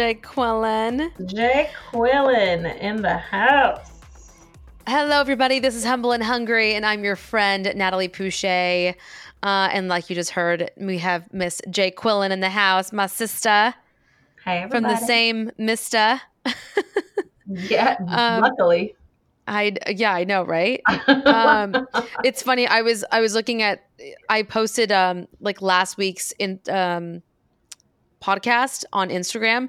Jake Quillen. Jake Quillen in the house. Hello, everybody. This is Humble and Hungry, and I'm your friend, Natalie Pouchet. Uh, and like you just heard, we have Miss Jake Quillen in the house, my sister Hey, from the same Mista. Yeah, Um, luckily. I yeah, I know, right? Um, it's funny. I was I was looking at I posted um like last week's in um podcast on Instagram,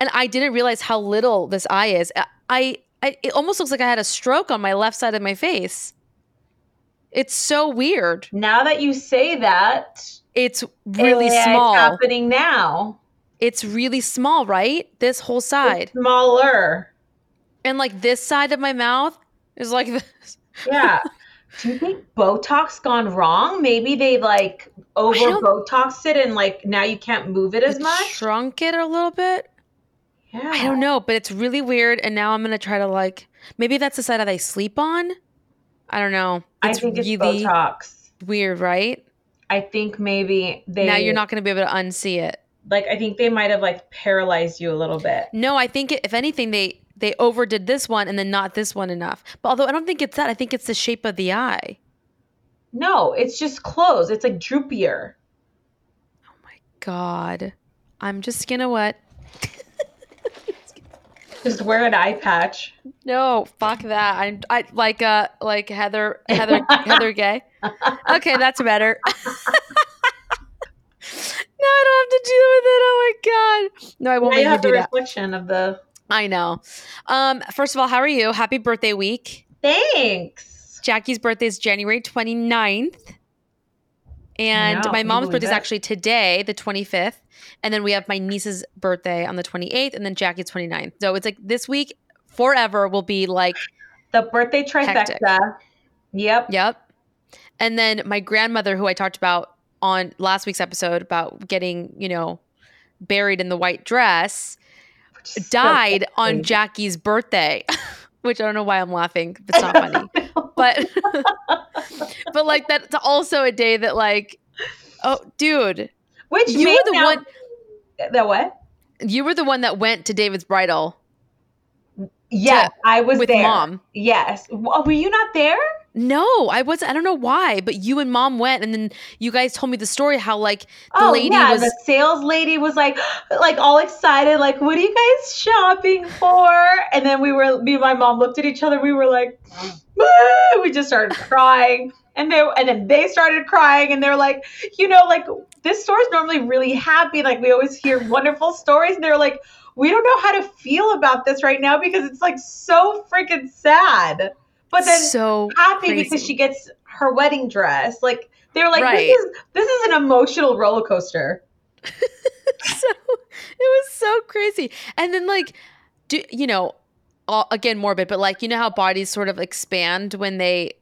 and I didn't realize how little this eye is. I, I it almost looks like I had a stroke on my left side of my face. It's so weird. now that you say that, It's really it's small. happening now. It's really small, right? This whole side. Smaller. And like this side of my mouth is like this. Yeah. Do you think Botox gone wrong? Maybe they like over Botoxed it and like now you can't move it as much. Shrunk it a little bit. Yeah. I don't know, but it's really weird. And now I'm gonna try to like maybe that's the side that I sleep on. I don't know. I It's think it's really Botox. weird, right? I think maybe they now you're not gonna be able to unsee it. like I think they might have like paralyzed you a little bit. No, I think if anything, they they overdid this one and then not this one enough. But although I don't think it's that, I think it's the shape of the eye. No, it's just closed. It's like droopier. Oh my god, I'm just gonna what? Just wear an eye patch. No, fuck that. I I like uh like Heather Heather Heather Gay. Okay, that's better. no, I don't have to deal with it. Oh my god. No, I won't Now make you you have the that. reflection of the I know. Um, first of all, how are you? Happy birthday week. thanks. Jackie's birthday is January 29th. And know, my mom's birthday is actually today, the 25th. And then we have my niece's birthday on the 28th and then Jackie's 29th. So it's like this week forever will be like The birthday trifecta. Hectic. Yep. Yep. And then my grandmother, who I talked about on last week's episode about getting, you know, buried in the white dress, Is so died on. Jackie's birthday, which I don't know why I'm laughing. It's not funny. But but like that's also a day that like oh dude, Which you were the now- one The what? you were the one that went to David's bridal Yes, I was with there. mom. Yes. Were you not there? No, I was I don't know why, but you and mom went and then you guys told me the story how like the oh lady yeah, was the sales lady was like, like all excited, like, "What are you guys shopping for?" And then we were, me and my mom looked at each other. We were like, we just started crying, and they, and then they started crying, and they're like, you know, like this store's normally really happy. Like we always hear wonderful stories, and they're like, we don't know how to feel about this right now because it's like so freaking sad. But then so happy because she gets her wedding dress. Like they're like, Right. this is this is an emotional roller coaster. so it was so crazy. And then like do you know all, again morbid, but like you know how bodies sort of expand when they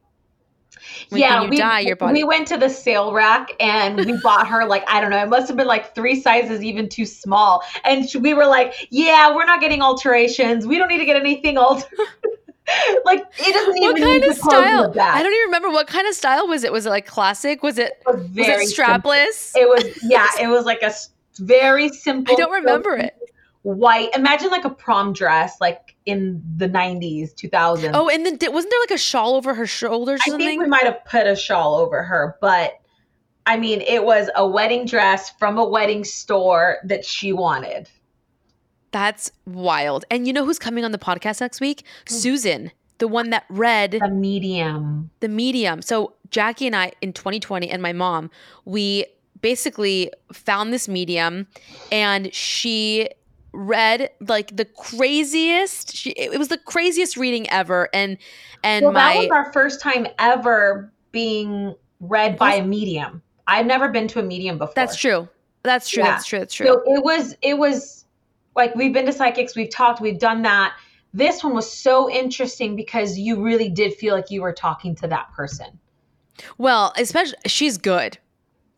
when, yeah, when you we, die your body we went to the sale rack and we bought her like I don't know, it must have been like three sizes even too small. And we were like, yeah, we're not getting alterations. We don't need to get anything altered. like it doesn't even what kind of to close in style? I don't even remember what kind of style was it. Was it like classic? Was it It was was very it simple. strapless? It was yeah, it was like a very simple. I don't remember it. White. Imagine like a prom dress, like in the '90s, 2000s. Oh, and then wasn't there like a shawl over her shoulders I something? think we might have put a shawl over her, but I mean, it was a wedding dress from a wedding store that she wanted. That's wild. And you know who's coming on the podcast next week? Susan, the one that read The medium. the medium. So Jackie and I in 2020 and my mom, we basically found this medium and she read like the craziest. She, it was the craziest reading ever, and and well, my that was our first time ever being read by a medium. I've never been to a medium before. that's true. That's true. Yeah. That's true. That's true. So it was it was like we've been to psychics, we've talked, we've done that. This one was so interesting because you really did feel like you were talking to that person. well, especially she's good.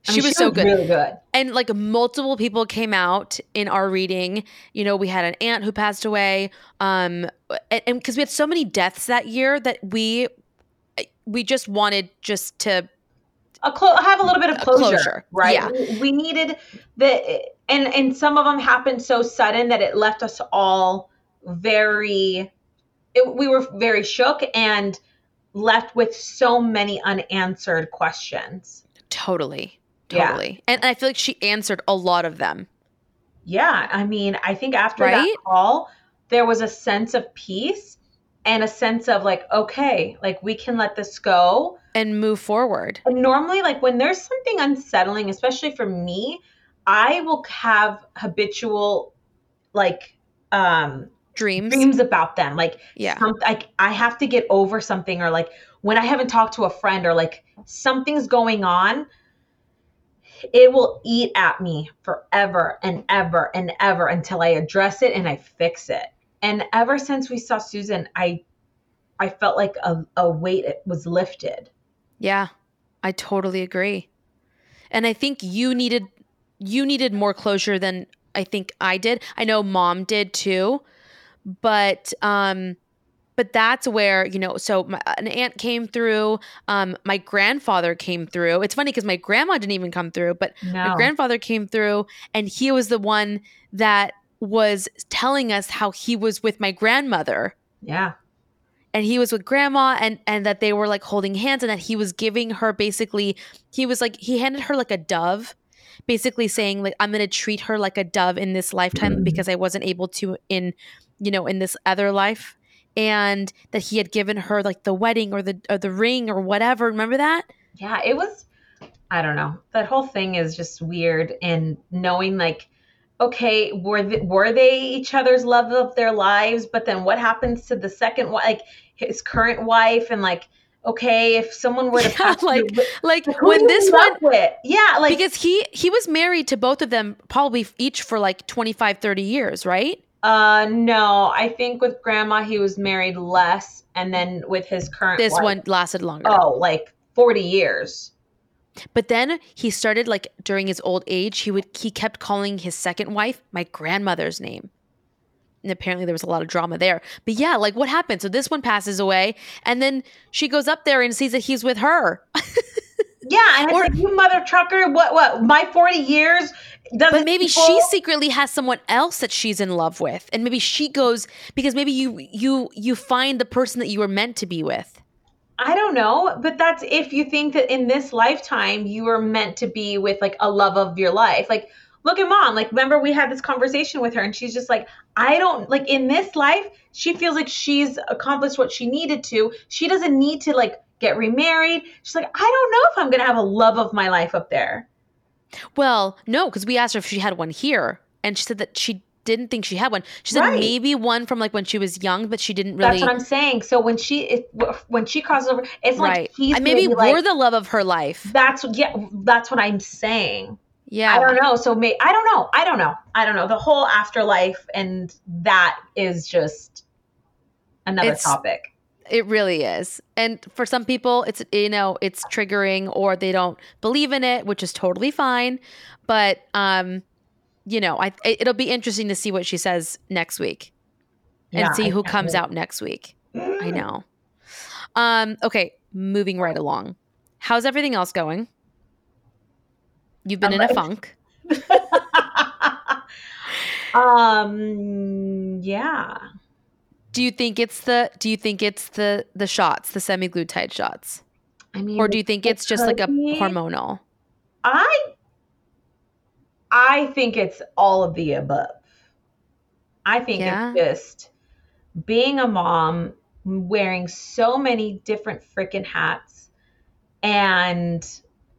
I She mean, was so good. really good. and like multiple people came out in our reading you know we had an aunt who passed away um and because we had so many deaths that year that we we just wanted just to A clo- have a little bit of closure, closure, right? yeah. We, needed the and and some of them happened so sudden that it left us all very. It, we were very shook and left with so many unanswered questions. totally Yeah. totally and i feel like she answered a lot of them Yeah, I mean, I think after Right? that call, there was a sense of peace and a sense of like, okay, like we can let this go. And move forward And normally, like when there's something unsettling, especially for me, I will have habitual like um dreams dreams about them. Like yeah some, like I have to get over something or like when I haven't talked to a friend or like something's going on, it will eat at me forever and ever and ever until I address it and I fix it. And ever since we saw Susan, I I felt like a, a weight was lifted. Yeah i totally agree and i think you needed you needed more closure than i think i did i know mom did too but um but that's where you know so my, an aunt came through um my grandfather came through it's funny because my grandma didn't even come through but No. my grandfather came through and he was the one that was telling us how he was with my grandmother yeah. And he was with grandma and and that they were like holding hands and that he was giving her basically he was like he handed her like a dove basically saying like i'm going to treat her like a dove in this lifetime mm. because i wasn't able to in you know in this other life and that he had given her like the wedding or the or the ring or whatever remember that Yeah, it was I don't know. That whole thing is just weird and knowing like okay, were they, were they each other's love of their lives, but then what happens to the second one like his current wife and like okay, if someone were to Yeah, like away, like when this one with? yeah, like because he he was married to both of them probably each for like 25 30 years right uh no, I think with grandma he was married less and then with his current this wife, one lasted longer oh, like 40 years. But then he started like during his old age, he would he kept calling his second wife my grandmother's name. And apparently there was a lot of drama there. But yeah, like what happened? So this one passes away and then she goes up there and sees that he's with her. Yeah, and Or- like you mother trucker, what what my 40 years doesn't But maybe equal- she secretly has someone else that she's in love with. And maybe she goes because maybe you you you find the person that you were meant to be with. I don't know, but that's if you think that in this lifetime you were meant to be with like a love of your life. Like, look at mom. Like, remember we had this conversation with her, and she's just like, I don't like in this life, she feels like she's accomplished what she needed to. She doesn't need to like get remarried. She's like, I don't know if I'm gonna have a love of my life up there. Well, no, because we asked her if she had one here. And she said that she didn't think she had one. She said Right. maybe one from like when she was young, but she didn't really That's what I'm saying. So when she it, when she crosses over, it's right. like And maybe maybe like, we're the love of her life. that's yeah, that's what I'm saying. Yeah. I don't know. So may I don't know. I don't know. I don't know. The whole afterlife and that is just another It's- topic. It really is. And for some people it's you know, it's triggering or they don't believe in it, which is totally fine. But um you know, I it- it'll be interesting to see what she says next week and Yeah, see who comes out next week. I know. Um okay, moving right along. How's everything else going? You've been in a funk. um. Yeah. Do you think it's the do you think it's the the shots, the semaglutide shots? I mean, Or do you think it's just like a hormonal? I. I think it's all of the above. I think Yeah. it's just being a mom, wearing so many different freaking hats, and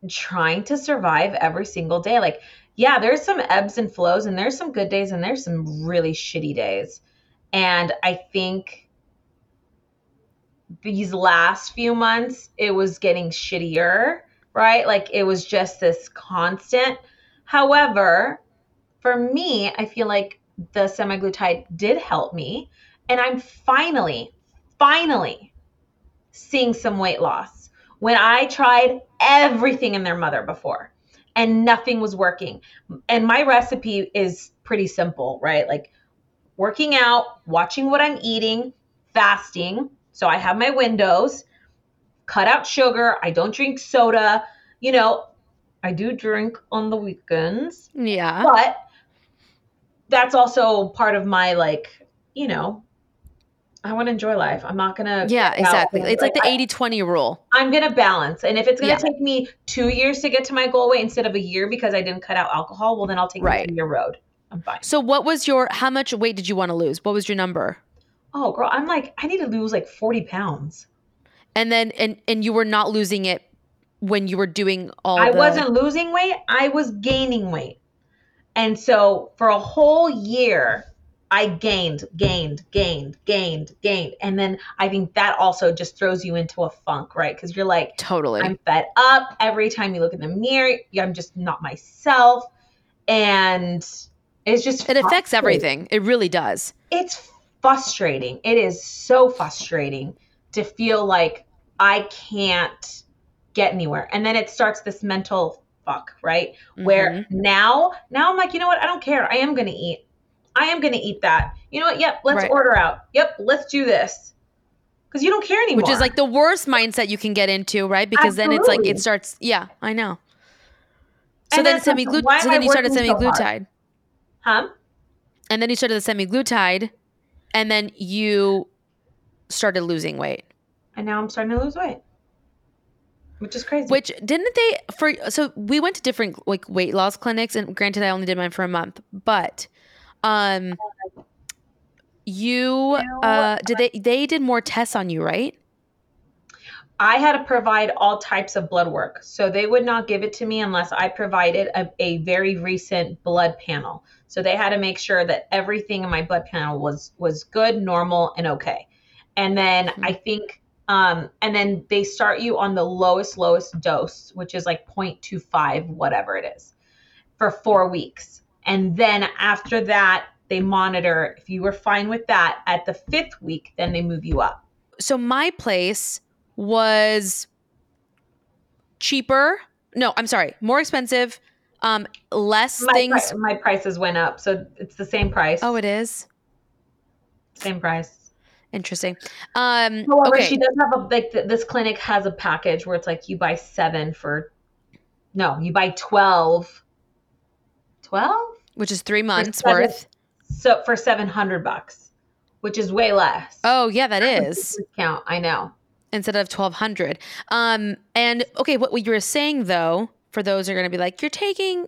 trying to survive every single day. Like, yeah, there's some ebbs and flows, and there's some good days, and there's some really shitty days. And I think these last few months, it was getting shittier, right? Like it was just this constant. However, for me, I feel like the semaglutide did help me. And I'm finally, finally seeing some weight loss when I tried everything in their mother before and nothing was working. And my recipe is pretty simple, right? Like working out, watching what I'm eating, fasting. So I have my windows, cut out sugar. I don't drink soda. You know, I do drink on the weekends, Yeah. but that's also part of my like, you know, I want to enjoy life. I'm not gonna. Yeah, exactly. It's like the I- 80 20 rule. I'm gonna balance, and if it's gonna Yeah. take me two years to get to my goal weight instead of a year because I didn't cut out alcohol, well then I'll take Right. the year road. I'm fine. So, what was your, how much weight did you want to lose? What was your number? Oh, girl, I'm like, I need to lose like 40 pounds. And then, and, and you were not losing it when you were doing all I the- wasn't losing weight, I was gaining weight. And so for a whole year, I gained, gained, gained, gained, gained. And then I think that also just throws you into a funk, right? Because you're like, totally. I'm fed up. Every time you look in the mirror, I'm just not myself. And it's just it affects everything. It really does. It's frustrating. It is so frustrating to feel like I can't get anywhere. And then it starts this mental fuck, right? Where Mhm. now, now I'm like, you know what? I don't care. I am going to eat. I am going to eat that. You know what? Yep, let's Right. order out. Yep, let's do this. Because you don't care anymore. which is like the worst mindset you can get into, right? Because then it's like it starts. Yeah, I know. So And then then it's like, semaglutide. So then you started working so huh? and then you started the semaglutide, and then you started losing weight. And now I'm starting to lose weight, which is crazy. Which didn't they for? So we went to different like weight loss clinics, and granted, I only did mine for a month, but um, you uh, did they they did more tests on you, right? I had to provide all types of blood work. So they would not give it to me unless I provided a, a very recent blood panel. So they had to make sure that everything in my blood panel was was good, normal, and okay. And then Mhm. I think um and then they start you on the lowest lowest dose, which is like 0.25 whatever it is for 4 weeks. And then after that they monitor if you were fine with that at the 5th week then they move you up. so my place was cheaper. No, I'm sorry, more expensive. Um, less my, things. pri- my prices went up, so it's the same price. Oh, it is same price. Interesting. Um, However, okay, she does have a like this clinic has a package where it's like you buy seven for, no, you buy twelve. Twelve? which is three months seven- worth. So for seven hundred bucks, which is way less. Oh, yeah, That's a is discount. I know. instead of twelve hundred. Um, and okay, what, what you were saying though, for those who are going to be like, you're taking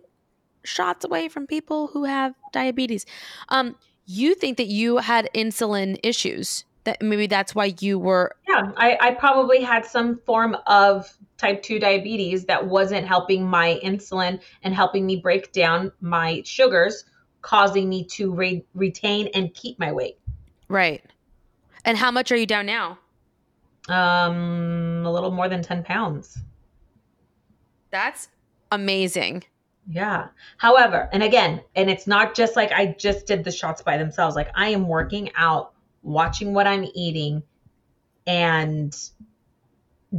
shots away from people who have diabetes. Um, you think that you had insulin issues. That maybe that's why you were Yeah, I, I probably had some form of type 2 diabetes that wasn't helping my insulin and helping me break down my sugars, causing me to re- retain and keep my weight. right. And how much are you down now? Um, a little more than 10 pounds. That's amazing. Yeah. However, and again, and it's not just like I just did the shots by themselves. Like I am working out, watching what I'm eating, and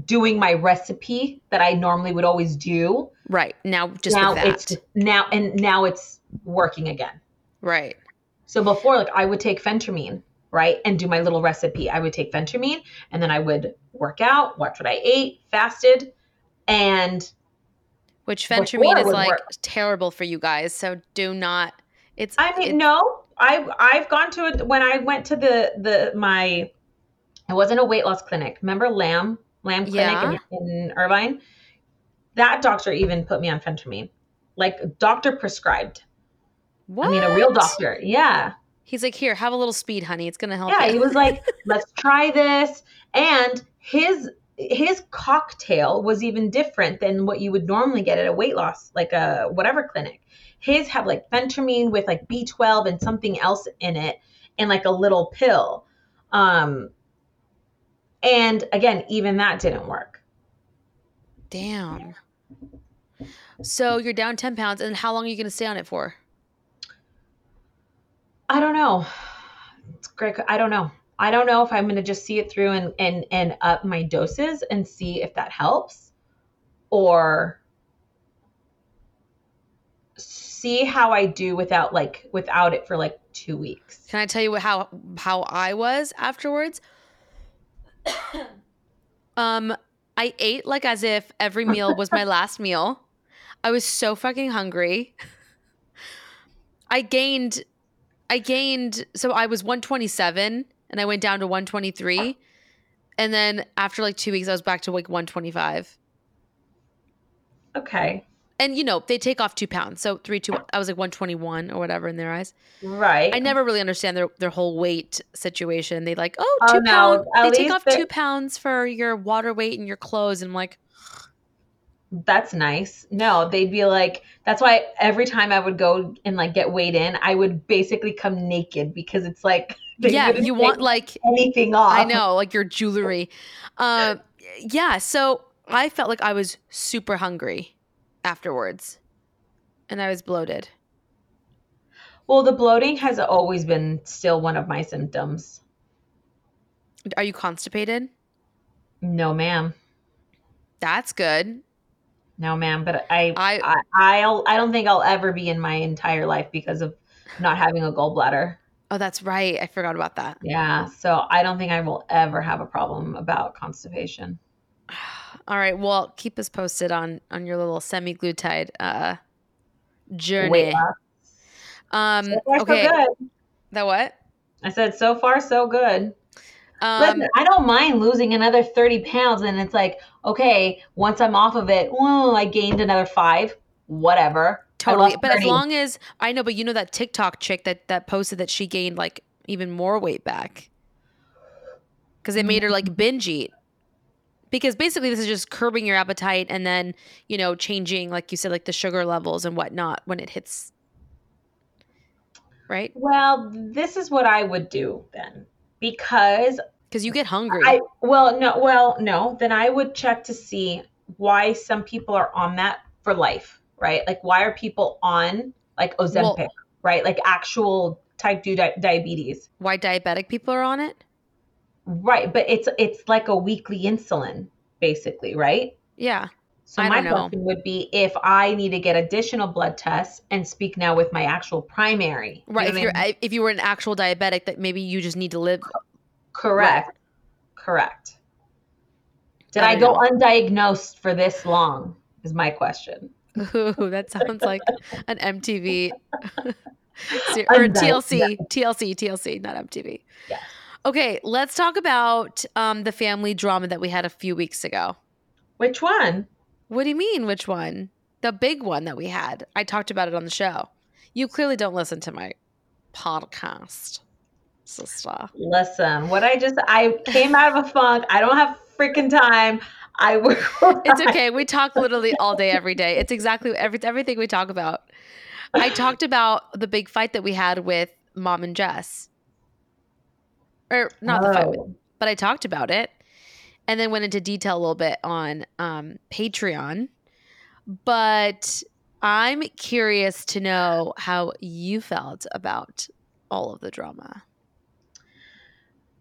doing my recipe that I normally would always do. Right. Now just now with that. it's now and now it's working again. right. So before, like I would take Phentermine, right, and do my little recipe. I would take Phentermine, and then I would work out, watch what I ate, fasted, and Which it is like work. terrible for you guys. So do not it's I mean, it- no, I I've gone to it when I went to the the my it wasn't a weight loss clinic. Remember Lamb Lamb Clinic Yeah. in, in Irvine? That doctor even put me on Phentermine, like doctor prescribed. what? I mean, a real doctor. Yeah, He's like, here, have a little speed, honey. It's gonna help yeah. you. He was like, let's try this, and his his cocktail was even different than what you would normally get at a weight loss like a whatever clinic. His have like phentermine with like B12 and something else in it and like a little pill. Um and again, even that didn't work. Damn. So you're down 10 pounds, and how long are you going to stay on it for? I don't know. It's great. I don't know. I don't know if I'm going to just see it through and and and up my doses and see if that helps, or see how I do without like without it for like two weeks. Can I tell you how how I was afterwards? um, I ate like as if every meal was my last meal. I was so fucking hungry. I gained I gained so I was 127 and I went down to 123 and then after like 2 weeks I was back to like 125. Okay. And you know, they take off 2 pounds. So 3 2 I was like 121 or whatever in their eyes. Right. I never really understand their their whole weight situation. They like, oh, Oh, two no, pounds. They take off they- two pounds for your water weight and your clothes, and I'm like, That's nice. No, they'd be like, that's why every time I would go and like get weighed in, I would basically come naked because it's like, yeah, you want like anything off. I know, like your jewelry. Uh, yeah, so I felt like I was super hungry afterwards, and I was bloated. Well, the bloating has always been still one of my symptoms. Are you constipated? No, ma'am. That's good. No, ma'am. But I, I- I, I'll, I don't think I'll ever be in my entire life because of not having a gallbladder. Oh, that's right. I forgot about that. Yeah. So I don't think I will ever have a problem about constipation. All right. Well, keep us posted on on your little semaglutide uh, journey. Um, So far, okay. so good. The what? I said, so far, so good. Um, Listen, I don't mind losing another 30 pounds. And it's like, okay, once I'm off of it, well, I gained another five, whatever. Totally. lost But as long as I know, but you know that TikTok chick that that posted that she gained like even more weight back because it made her like binge eat. Because basically, this is just curbing your appetite and then you know changing, like you said, like the sugar levels and whatnot when it hits. Right? Well, this is what I would do then. Because Because you get hungry. I, well, no, well, no, then I would check to see why some people are on that for life, right? Like, why are people on like Ozempic, Well- right? Like actual type 2 di- diabetes. Why diabetic people are on it? Right, but it's it's like a weekly insulin basically, right? Yeah. So I my don't know. question would be if I need to get additional blood tests and speak now with my actual primary. You Right. know If you're mean? if you were an actual diabetic, that maybe you just need to live. correct. Correct. Did I I, go undiagnosed for this long? Is my question. Ooh, that sounds like an MTV or TLC, TLC, TLC, not MTV. Yes. Okay, let's talk about um, the family drama that we had a few weeks ago. Which one? What do you mean? Which one? The big one that we had. I talked about it on the show. You clearly don't listen to my podcast, sister. Listen, what I just I came out of a funk. I don't have freaking time. I will. It's okay. We talk literally all day, every day. It's exactly every, everything we talk about. I talked about the big fight that we had with mom and Jess. Or not the fight, Oh. but I talked about it and then went into detail a little bit on um, Patreon. But I'm curious to know how you felt about all of the drama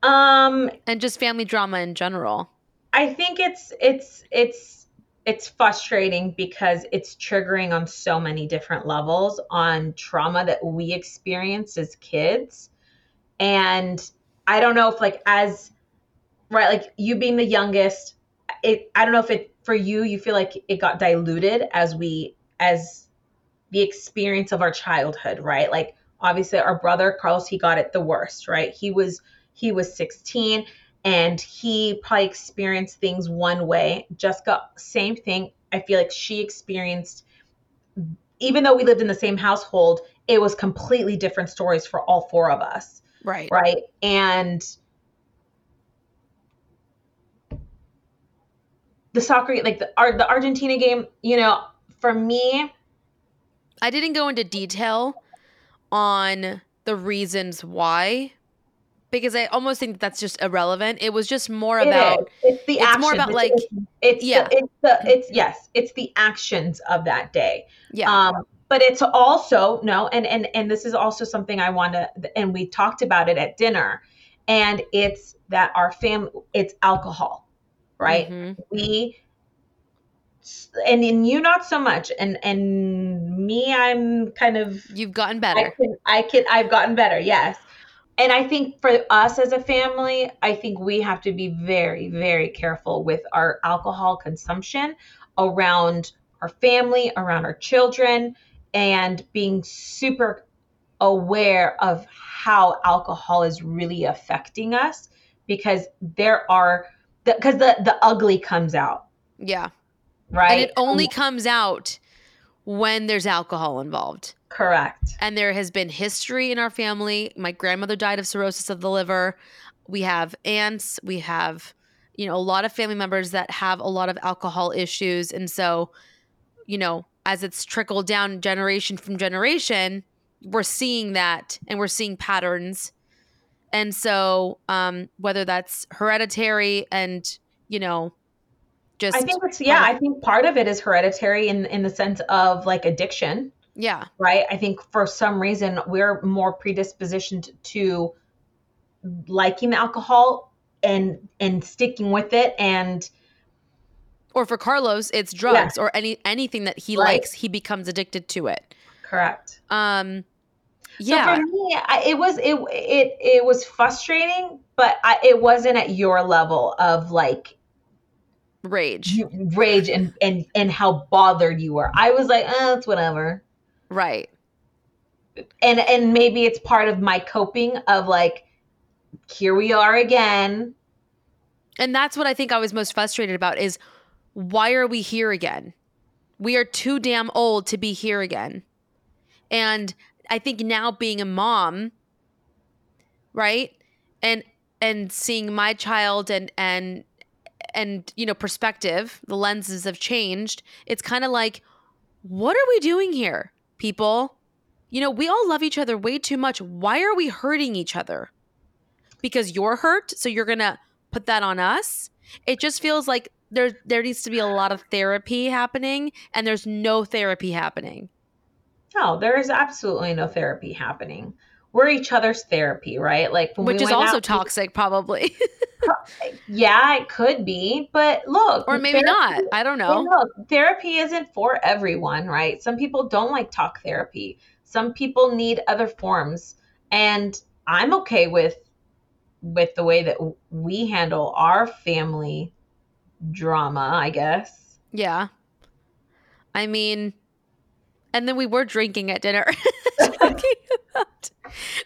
Um, and just family drama in general. I think it's it's it's it's frustrating because it's triggering on so many different levels on trauma that we experienced as kids. And I don't know if like as right like you being the youngest, it I don't know if it for you you feel like it got diluted as we as the experience of our childhood, right? Like obviously our brother Carlos he got it the worst, right? He was he was 16 and he probably experienced things one way. Jessica, same thing. I feel like she experienced, even though we lived in the same household, it was completely different stories for all four of us, Right. right? And the soccer, like the Ar- the Argentina game, you know, for me, I didn't go into detail on the reasons why because I almost think that's just irrelevant. It was just more It about is. It's the it's action. more about, like- it's yeah. the, it's the it's yes, it's the actions of that day. yeah. Um, but it's also no, and and and this is also something I want to, and we talked about it at dinner, and it's that our family, it's alcohol, right? Mhm. We, and in you not so much, and and me, I'm kind of You've gotten better I can, I can, I've gotten better, yes. And I think for us as a family, I think we have to be very, very careful with our alcohol consumption around our family, around our children, and being super aware of how alcohol is really affecting us because there are, because the, the ugly comes out, Yeah. right? And it only comes out when there's alcohol involved. Correct. And there has been history in our family. My grandmother died of cirrhosis of the liver. We have aunts, we have you know a lot of family members that have a lot of alcohol issues and so you know as it's trickled down generation from generation we're seeing that and we're seeing patterns and so um whether that's hereditary and you know just I think it's, yeah, I think part of it is hereditary in, in the sense of like addiction. yeah right? I think for some reason we're more predispositioned to liking alcohol and and sticking with it and or for Carlos it's drugs or any anything that he Right. likes he becomes addicted to it correct. um So yeah for me, I, it was it it it was frustrating, but I, it wasn't at your level of like rage you- rage and and and how bothered you were. I was like, oh, it's whatever. right And and maybe it's part of my coping of like, here we are again. And that's what I think I was most frustrated about is why are we here again? We are too damn old to be here again. And I think now being a mom, right? And and seeing my child and and and you know perspective, the lenses have changed. It's kind of like what are we doing here, people? You know, we all love each other way too much. Why are we hurting each other? Because you're hurt, so you're going to put that on us. It just feels like there there needs to be a lot of therapy happening and there's no therapy happening. No, there is absolutely no therapy happening. We're each other's therapy, right? Like when Which we is also out- toxic probably. Yeah, it could be, but look, or maybe therapy- not. I don't know. look, therapy isn't for everyone, right? Some people don't like talk therapy. Some people need other forms, and I'm okay with with the way that we handle our family drama, I guess. Yeah. I mean, and then we were drinking at dinner.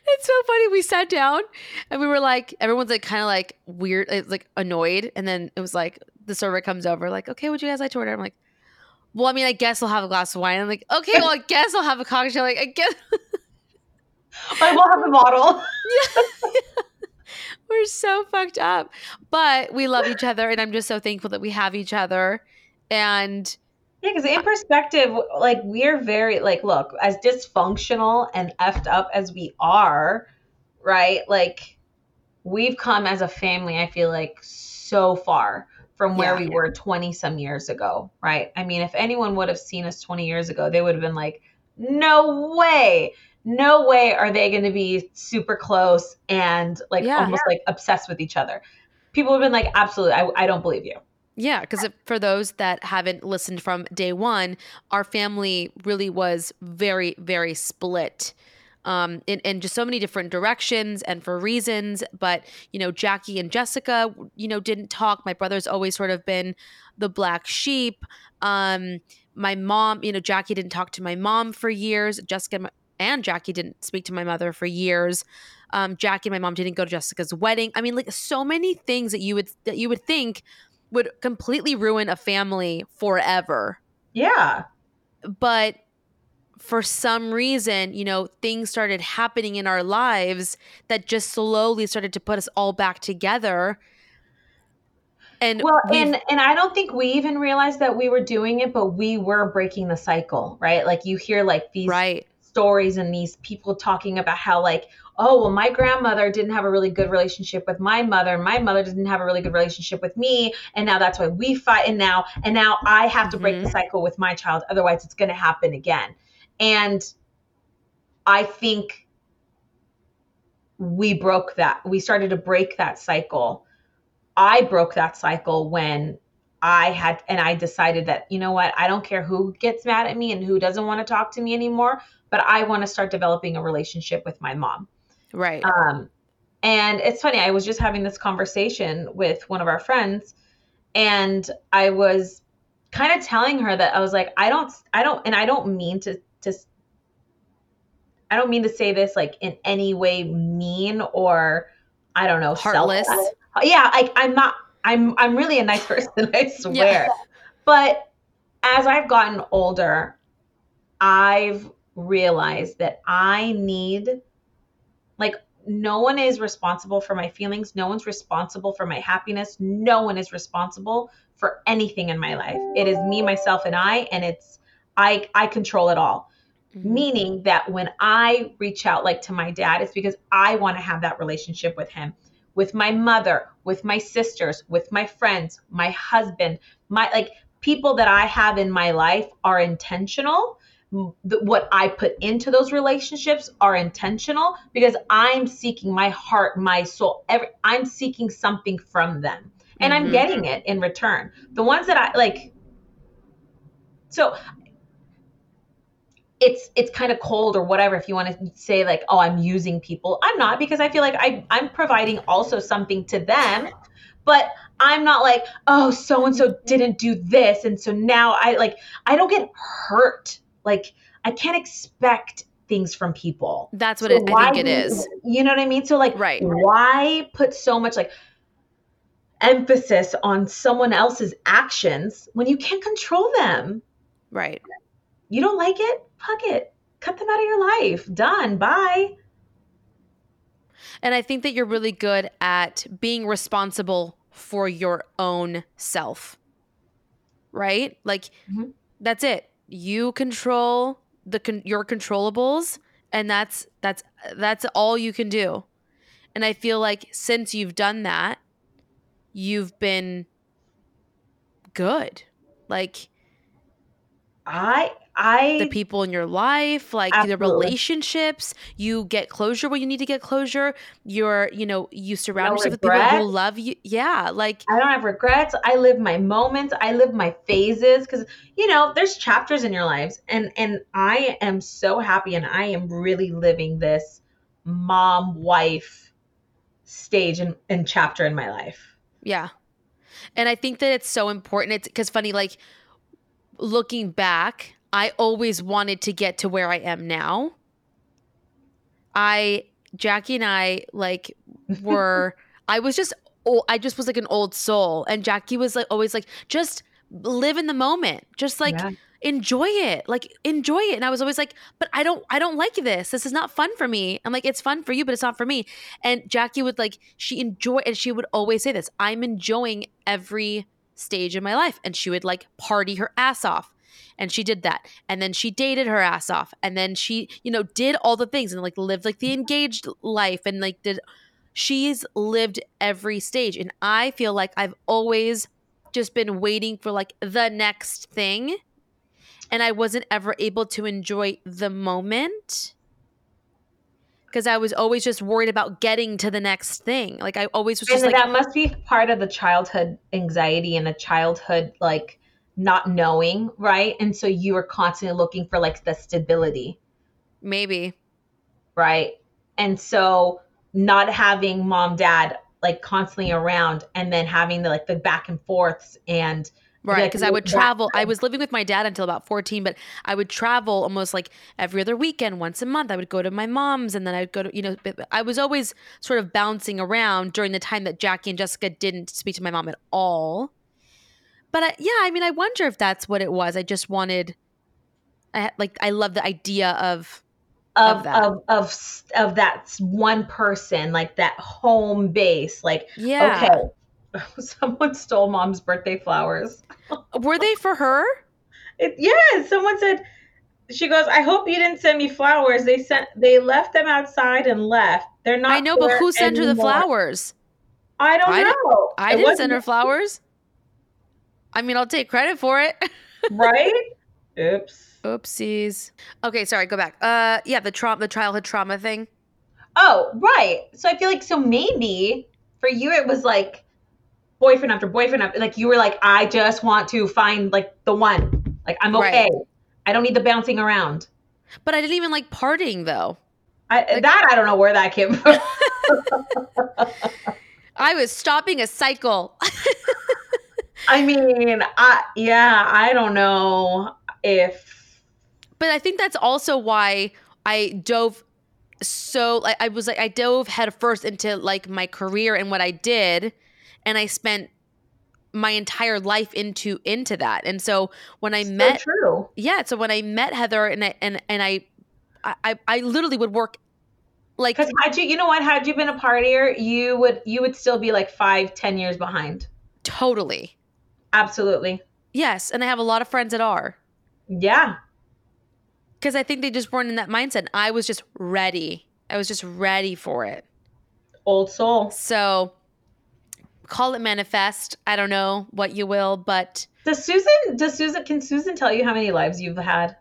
It's so funny. We sat down and we were like, everyone's like kind of like weird, like annoyed. And then it was like, the server comes over, like, okay, would you guys like to order? I'm like, well, I mean, I guess I'll have a glass of wine. I'm like, okay, well, I guess I'll have a cocktail. Like, I guess I will have a bottle. we're so fucked up. But we love each other. And I'm just so thankful that we have each other. And Yeah, because in perspective, like we're very like, look, as dysfunctional and effed up as we are, right? Like we've come as a family, I feel like so far from where Yeah. we were 20 some years ago, right? I mean, if anyone would have seen us 20 years ago, they would have been like, no way. No way are they going to be super close and like Yeah. almost like obsessed with each other. People have been like, absolutely, I, I don't believe you. Yeah, because for those that haven't listened from day one, our family really was very, very split um, in, in just so many different directions and for reasons. But, you know, Jackie and Jessica, you know, didn't talk. My brother's always sort of been the black sheep. Um, my mom, you know, Jackie didn't talk to my mom for years. Jessica and Jackie didn't speak to my mother for years. Um, Jackie and my mom didn't go to Jessica's wedding. I mean, like so many things that you would that you would think would completely ruin a family forever. Yeah. But for some reason, you know, things started happening in our lives that just slowly started to put us all back together. And well and and i don't think we even realized that we were doing it but we were breaking the cycle right like you hear like these right. Stories and these people talking about how like oh well my grandmother didn't have a really good relationship with my mother and my mother didn't have a really good relationship with me and now that's why we fight and now and now i have to break the mm-hmm. cycle with my child otherwise it's going to happen again. And i think we broke that we started to break that cycle. I broke that cycle when I had, and I decided that, you know what, I don't care who gets mad at me and who doesn't want to talk to me anymore, but I want to start developing a relationship with my mom. Right. Um, and it's funny, I was just having this conversation with one of our friends, and I was kind of telling her that I was like, I don't, I don't, and I don't mean to, to, I don't mean to say this like in any way mean or, I don't know, Heartless. selfish. Yeah, like I'm not. I'm I'm really a nice person, I swear. But as I've gotten older, I've realized that I need like no one is responsible for my feelings, no one's responsible for my happiness, no one is responsible for anything in my life. It is me, myself and I and it's I I control it all. Mhm. Meaning that when I reach out like to my dad, it's because I want to have that relationship with him with my mother, with my sisters, with my friends, my husband, my like people that I have in my life are intentional. The- What I put into those relationships are intentional because I'm seeking my heart, my soul. Every, I'm seeking something from them, and I'm Mhm. getting it in return. The ones that I like. So it's it's kind of cold or whatever if you want to say like oh i'm using people i'm not because i feel like I, i'm providing also something to them but i'm not like oh so and so didn't do this and so now i like i don't get hurt like i can't expect things from people That's what So it, I think it do you- know what i mean so like Right. why put so much like emphasis on someone else's actions when you can't control them Right. you don't like it? Fuck it. Cut them out of your life. Done. Bye. And I think that you're really good at being responsible for your own self. Right? Like Mhm. that's it. You control the con- your controllables and that's that's that's all you can do. And I feel like since you've done that, you've been good. Like I I the people in your life, like the relationships. You get closure when you need to get closure. You're, you know, you surround No yourself with people who love you. Yeah, like I don't have regrets. I live my moments. I live my phases cuz you know, there's chapters in your lives and and I am so happy and I am really living this mom wife stage and, and chapter in my life. yeah. And I think that it's so important. It's because funny, like looking back, I always wanted to get to where I am now. I Jackie and I like were I was just old, I just was like an old soul and Jackie was like always like just live in the moment. Just like Yeah. enjoy it. Like enjoy it. And I was always like, but I don't I don't like this. This is not fun for me. I'm like it's fun for you, but it's not for me. And Jackie would like she enjoy and she would always say this. I'm enjoying every stage in my life and she would like party her ass off. And she did that. And then she dated her ass off. And then she, you know, did all the things and like lived like the engaged life and like did she's lived every stage. And I feel like I've always just been waiting for like the next thing. And I wasn't ever able to enjoy the moment because I was always just worried about getting to the next thing. Like I always was just and like, that must be part of the childhood anxiety and the childhood like not knowing, right? And so you were constantly looking for like the stability, maybe. right? And so not having mom, dad like constantly around and then having the like the back and forths and Right, because I would travel. I was living with my dad until about 14, but I would travel almost like every other weekend, once a month. I would go to my mom's and then I'd go to, you know, I was always sort of bouncing around during the time that Jackie and Jessica didn't speak to my mom at all. But I, yeah, I mean, I wonder if that's what it was. I just wanted, I, like, I love the idea of, of of that. of of of that one person, like that home base, like yeah. okay someone stole mom's birthday flowers. Were they for her? It, yes, someone said. She goes. I hope you didn't send me flowers. They sent. They left them outside and left. They're not. I know, but who sent her the flowers? I don't I didn't- know. I It didn't send her flowers. I mean, I'll take credit for it. Right? Oops. Oopsies. Okay, sorry, go back. Uh yeah, the trauma the childhood trauma thing. Oh, right. So I feel like so maybe for you it was like boyfriend after boyfriend after like you were like I just want to find like the one. Like I'm Right. okay. I don't need the bouncing around. But I didn't even like partying though. I, Like- that I don't know where that came from. I was stopping a cycle. I mean, I yeah, I don't know if but I think that's also why I dove so like I was like I dove headfirst into like my career and what I did and I spent my entire life into into that. And so when I so met true. yeah, so when I met Heather and I and and I I, I literally would work like Because had you, you know what, had you been a partier, you would you would still be like five, ten years behind. totally. Absolutely. Yes, and I have a lot of friends that are Yeah. because I think they just weren't in that mindset. I was just ready. I was just ready for it. Old soul. So call it manifest. I don't know what you will, but Does Susan? Does Susan? Can Susan tell you how many lives you've had?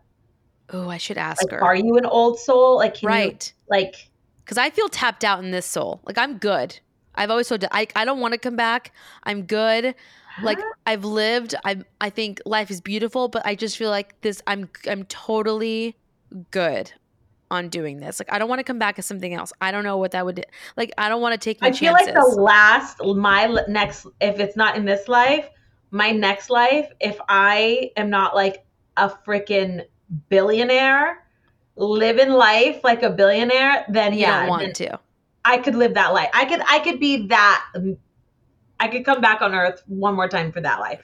oh, I should ask Like, her. are you an old soul? Like, can you, right? like, Because I feel tapped out in this soul. Like I'm good. I've always told I I don't want to come back. I'm good. Like? I've lived. I I think life is beautiful, but I just feel like this. I'm I'm totally good on doing this. Like I don't want to come back as something else. I don't know what that would. Like I don't want to take my I feel chances. like the last, my next, if it's not in this life, my next life, if I am not like a freaking billionaire, living life like a billionaire, then you yeah, don't want then to. I could live that life. I could, I could be that. I could come back on Earth one more time for that life.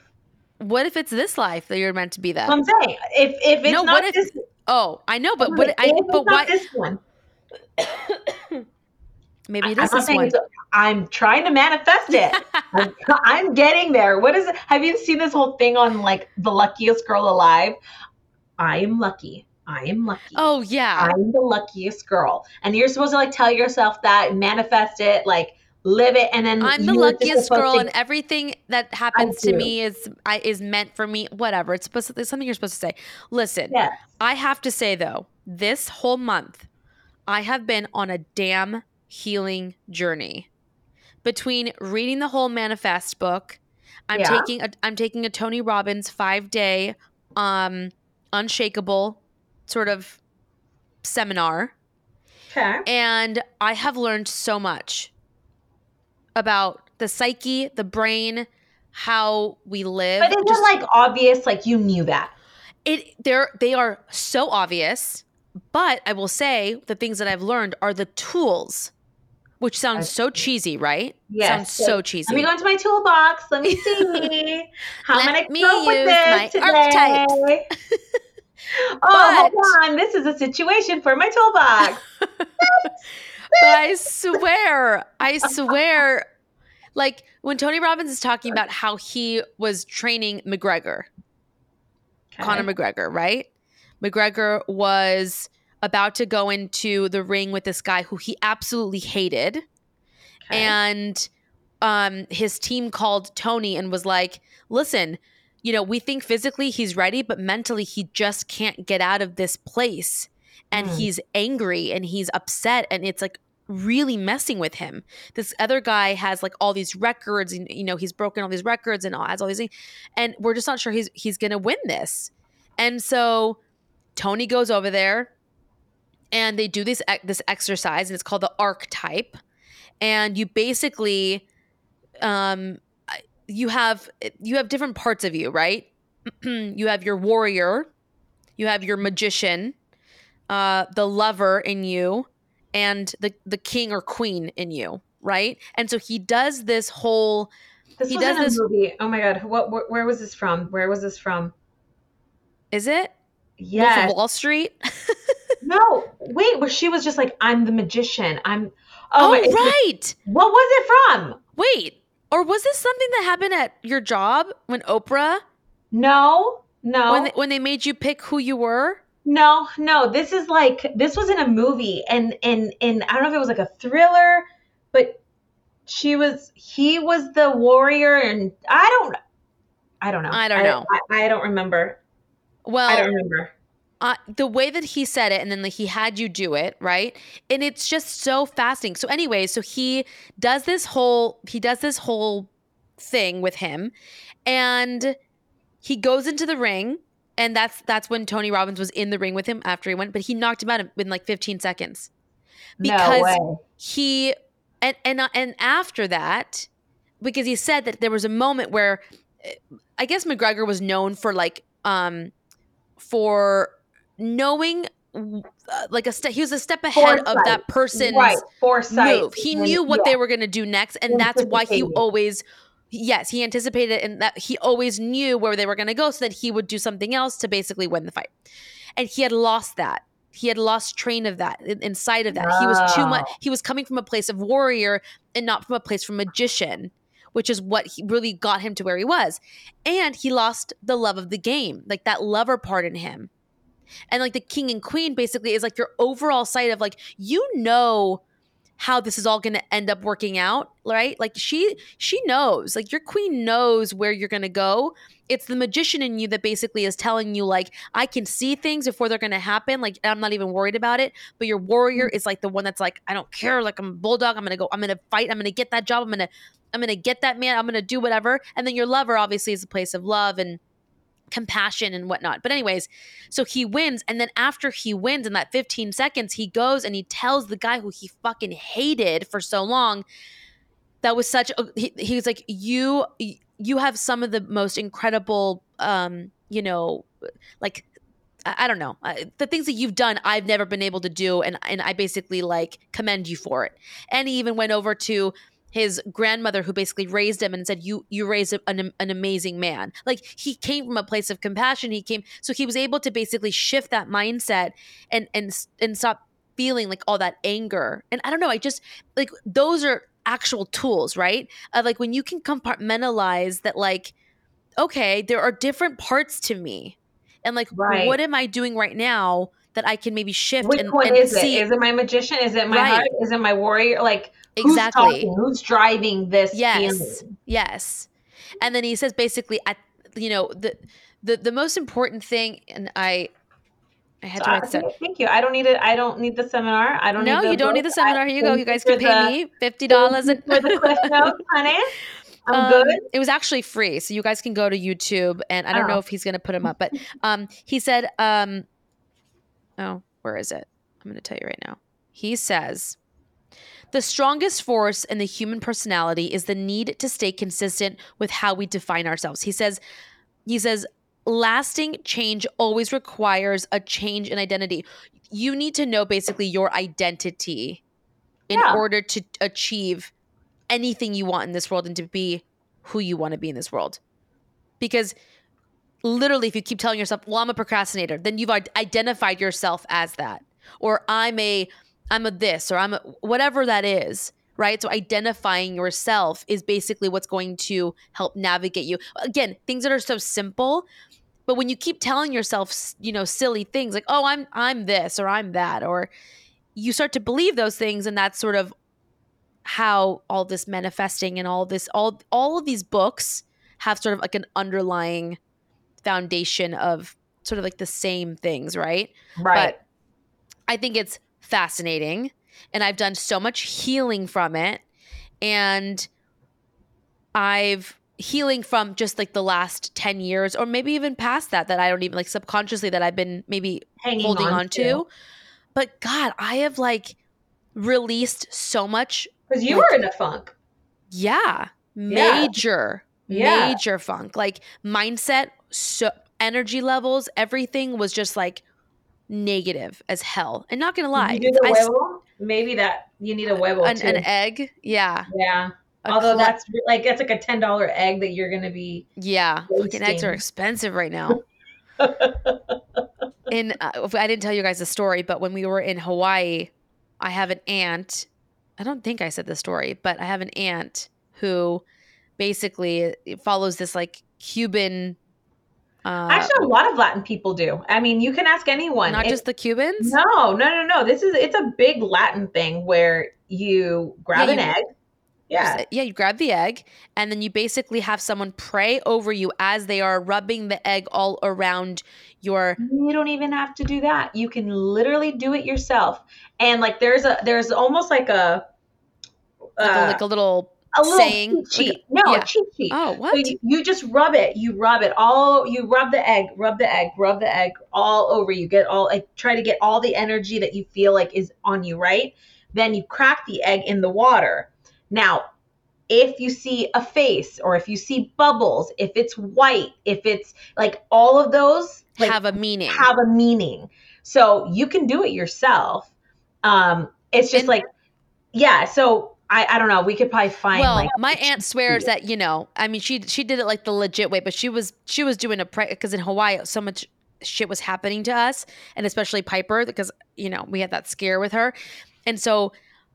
What if it's this life that you're meant to be that? I'm saying, if if it's No, not if- this, oh, I know, but if what I it's but not why? this one? Maybe it I'm this one. it's- I'm trying to manifest it. I'm, I'm getting there. What is it? Have you seen this whole thing on like the luckiest girl alive? I am lucky. I am lucky. Oh yeah. I'm the luckiest girl. And you're supposed to like tell yourself that, manifest it, like live it, and then I'm the luckiest girl, to- and everything that happens to me is I, is meant for me. Whatever. It's supposed to. It's something you're supposed to say. Listen, Yes. I have to say though, this whole month, I have been on a damn healing journey. Between reading the whole manifest book, I'm Yeah. taking a I'm taking a Tony Robbins five day, um, unshakable sort of seminar. Okay. And I have learned so much about the psyche, the brain, how we live. But isn't Just- it like obvious? Like you knew that. it they're they are so obvious, but I will say the things that I've learned are the tools, which sounds so cheesy, right? Yes. Sounds so cheesy. Let me go into my toolbox. Let me see how Let I'm gonna cope with this my today. oh, hold But- on. This is a situation for my toolbox. I swear, I swear, like when Tony Robbins is talking about how he was training McGregor, Conor McGregor, right? McGregor was about to go into the ring with this guy who he absolutely hated. Okay. And um, his team called Tony and was like, listen, you know, we think physically he's ready, but mentally he just can't get out of this place. And Mm. he's angry and he's upset. And it's like really messing with him. This other guy has like all these records and, you know, he's broken all these records and all, has all these things. And we're just not sure he's, he's to win this. And so Tony goes over there and they do this this exercise and it's called the archetype and you basically um you have you have different parts of you right you have your warrior you have your magician uh the lover in you and the the king or queen in you right and so he does this whole this he does this- movie. Oh my god, what? Where, where was this from? Where was this from? is it of wall street No, wait. Where she was just like, "I'm the magician." I'm. oh, Oh, right What was it from? wait Or was this something that happened at your job when Oprah No, no, when they, when they made you pick who you were? No, no. This is like this was in a movie, and and and I don't know if it was like a thriller, but she was he was the warrior, and I don't, I don't know. I don't know. I, I don't remember. Well, I don't remember. uh, the way that he said it and then like he had you do it right and it's just so fascinating so anyway so he does this whole he does this whole thing with him and he goes into the ring and that's that's when tony robbins was in the ring with him after he went but he knocked him out in like 15 seconds because no way. he and and uh, and after that because he said that there was a moment where uh, i guess mcgregor was known for like um for knowing uh, like a step he was a step ahead of that person's right foresight. move he knew what yeah. they were going to do next and that's why he always yes he anticipated and that he always knew where they were going to go so that he would do something else to basically win the fight. And he had lost that. He had lost train of that inside of that. He was too much he was coming from a place of warrior and not from a place from magician which is what he really got him to where he was. And he lost the love of the game like that lover part in him. And like the king and queen basically is like your overall sight of like you know how this is all going to end up working out right? Like she she knows like your queen knows where you're going to go. It's the magician in you that basically is telling you like i can see things before they're going to happen like i'm not even worried about it. But your warrior mm. is like the one that's like i don't care like i'm a bulldog i'm going to go i'm going to fight i'm going to get that job i'm going to i'm going to get that man i'm going to do whatever. And then your lover obviously is a place of love and compassion and whatnot. But anyways so he wins and then after he wins in that 15 seconds he goes and he tells the guy who he fucking hated for so long that was such a he, he was like you you have some of the most incredible um you know like I, don't know uh, the things that you've done I've never been able to do and and I basically like commend you for it. And he even went over to his grandmother who basically raised him and said you you raised an, an amazing man like he came from a place of compassion he came so he was able to basically shift that mindset and and and stop feeling like all that anger and i don't know i just like those are actual tools right of like when you can compartmentalize that like okay there are different parts to me and like Right. what am i doing right now that i can maybe shift Which and, one and is see it? Is it my magician? Is it my Right. heart? Is it my warrior? Like who's exactly talking? Who's driving this Yes. feeling? Yes. And then he says basically at you know the the the most important thing and I I had So to write thank you. I don't need it. I don't need the seminar. I don't No, you don't need the book. seminar. Here you go. You guys can pay the- me fifty dollars thank and you for the cliff notes, honey. I'm Um, good. It was actually free, so you guys can go to YouTube, and I don't know Oh. if he's going to put them up, but um, he said, um, oh, where is it? I'm going to tell you right now. He says, the strongest force in the human personality is the need to stay consistent with how we define ourselves. He says, he says, lasting change always requires a change in identity. You need to know basically your identity in Yeah. order to achieve anything you want in this world and to be who you want to be in this world. Because literally, if you keep telling yourself, "Well, I'm a procrastinator," then you've identified yourself as that, or I'm a, I'm a this, or I'm a whatever that is. Right. So identifying yourself is basically what's going to help navigate you. Again, things that are so simple, but when you keep telling yourself, you know, silly things like, "Oh, I'm I'm this," or "I'm that," or you start to believe those things, and that's sort of how all this manifesting and all this all all of these books have sort of like an underlying foundation of sort of like the same things, right? Right. But I think it's fascinating and I've done so much healing from it and I've healing from just like the last 10 years or maybe even past that that I don't even like subconsciously that I've been maybe Hanging holding on, on to. But God, I have like released so much Because you like- were in a funk. yeah, Yeah. major, Yeah. major funk. Like mindset, so energy levels, everything was just like negative as hell. And not gonna lie, Did you do the I s- huevo? Maybe that you need a huevo an, too. an egg, yeah. yeah. a Although cla- that's like that's like a ten dollar egg that you're gonna be. yeah, fucking eggs are expensive right now. in uh, I didn't tell you guys the story, but when we were in Hawaii, I have an aunt. I don't think I said the story, but I have an aunt who basically follows this like Cuban. Uh, Actually, a lot of Latin people do. I mean, you can ask anyone. not If- just the Cubans. no, no, no, no. This is it's a big Latin thing where you grab Yeah, an you- egg. Yeah. Yeah, you grab the egg and then you basically have someone pray over you as they are rubbing the egg all around your You don't even have to do that. You can literally do it yourself. And like there's a there's almost like a like, a, uh, like a little a little saying, cheat like no, yeah. a cheat sheet. oh So you, you just rub it. You rub it all. You rub the egg. Rub the egg. Rub the egg all over. You get all like try to get all the energy that you feel like is on you. Right. Then you crack the egg in the water. Now, if you see a face or if you see bubbles, if it's white, if it's like all of those, like have a meaning have a meaning. So you can do it yourself. Um, it's just And- like, yeah. So I, I don't know. We could probably find well like my aunt swears that you know i mean she she did it like the legit way but she was she was doing a pre because in hawaii so much shit was happening to us and especially piper because you know we had that scare with her. And so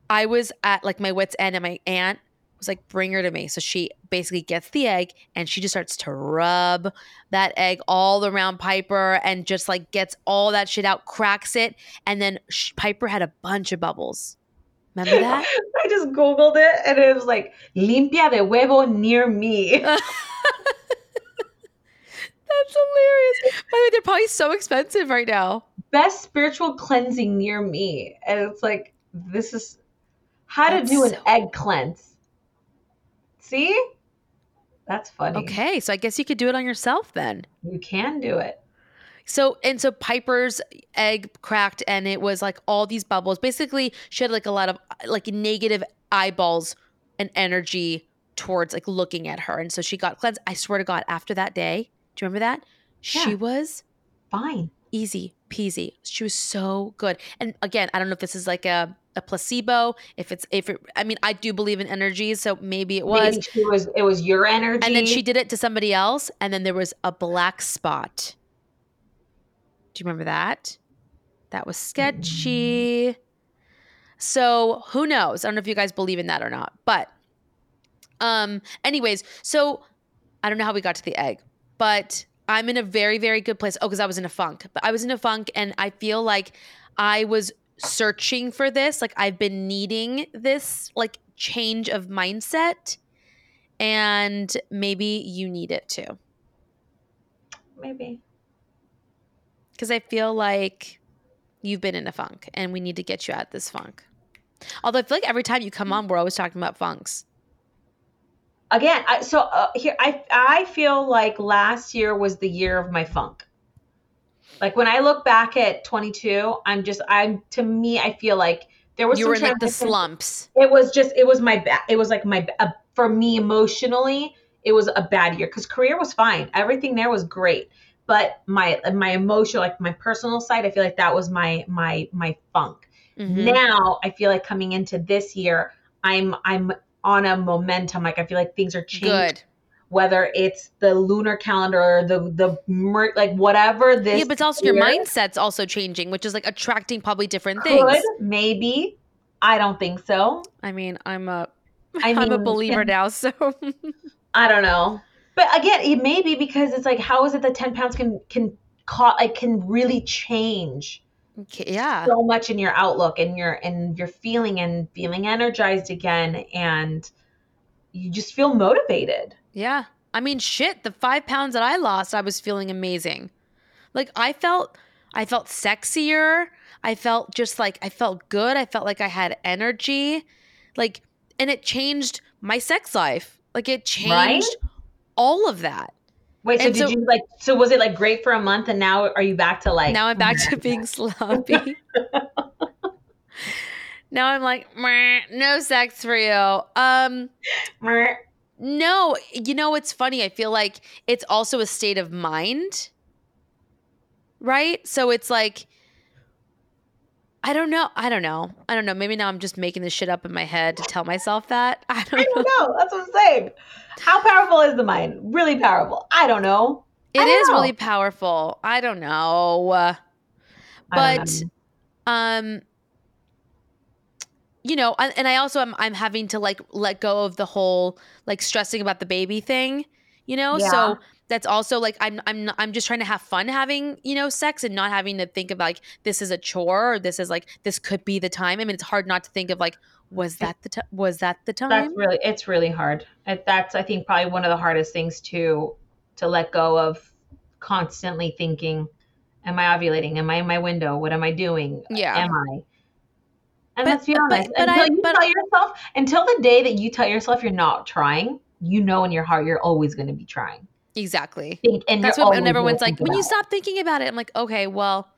i was at like my wits end and my aunt was like bring her to me. So she basically gets the egg and she just starts to rub that egg all around piper and just like gets all that shit out cracks it and then sh- piper had a bunch of bubbles remember that I just googled it and it was like limpia de huevo near me. That's hilarious. By the way, they're probably so expensive right now. Best spiritual cleansing near me, and it's like this is how That's to do an so- egg cleanse. See, that's funny. Okay, so I guess you could do it on yourself then. you can do it. So and so Piper's egg cracked and it was like all these bubbles. Basically, she had like a lot of like negative eyeballs and energy towards like looking at her. And so she got cleansed. I swear to God, after that day, do you remember that? Yeah. She was Fine. easy peasy. She was so good. And again, I don't know if this is like a, a placebo, if it's if it I mean, I do believe in energies, so maybe it was. Maybe she was. It was your energy. And then she did it to somebody else, and then there was a black spot. Do you remember that? That was sketchy. So who knows? I don't know if you guys believe in that or not. But um, anyways, so I don't know how we got to the egg, but I'm in a very, very good place. Oh, because I was in a funk. But I was in a funk and I feel like I was searching for this. Like I've been needing this like change of mindset. And maybe you need it too. maybe. Because I feel like you've been in a funk and we need to get you out of this funk. Although I feel like every time you come on, we're always talking about funks. Again, I, so uh, here I I feel like last year was the year of my funk. Like when I look back at 22, I'm just I'm to me I feel like there was You some were in like the slumps. It was just it was my bad. It was like my uh, for me emotionally it was a bad year because career was fine. Everything there was great, but my my emotional like my personal side, I feel like that was my my my funk. Mhm. Now I feel like coming into this year, I'm I'm on a momentum. Like I feel like things are changing. Good. Whether it's the lunar calendar or the the mer- like whatever this yeah, but it's also your mindset's also changing, which is like attracting probably different could things. maybe. I don't think so. I mean, I'm a I am a believer now, so I don't know. But again, it may be because it's like, how is it that ten pounds can can ca- like can really change yeah. so much in your outlook and your and your feeling and feeling energized again, and you just feel motivated. Yeah. I mean, shit, the five pounds that I lost, I was feeling amazing. Like I felt I felt sexier. I felt just like I felt good. I felt like I had energy. Like and it changed my sex life. Like it changed Right? All of that. Wait, so And did so- you like? So was it like great for a month, and now are you back to like? now I'm back to being sloppy. now I'm like, no sex for you. Um No, you know it's funny. I feel like it's also a state of mind. Right? So it's like I don't know. I don't know. I don't know. Maybe now I'm just making this shit up in my head to tell myself that. I I don't know. don't know. That's what I'm saying. How powerful is the mind? Really powerful. I don't know. It don't is know. really powerful. I don't know. Don't But know. um you know, and, and I also am I'm having to like let go of the whole like stressing about the baby thing, you know? Yeah. So that's also like I'm I'm I'm just trying to have fun having, you know, sex and not having to think of like this is a chore or this is like this could be the time. I mean, it's hard not to think of like was that the time was that the time? That's really it's really hard. That's I think probably one of the hardest things to to let go of constantly thinking am I ovulating? Am I in my window? What am I doing? Yeah. Am I? And But- let's be but- honest, but until I- you but- tell yourself until the day that you tell yourself you're not trying, you know in your heart you're always going to be trying. Exactly. Think, and That's what and everyone's like, when you it. stop thinking about it, I'm like, okay, well,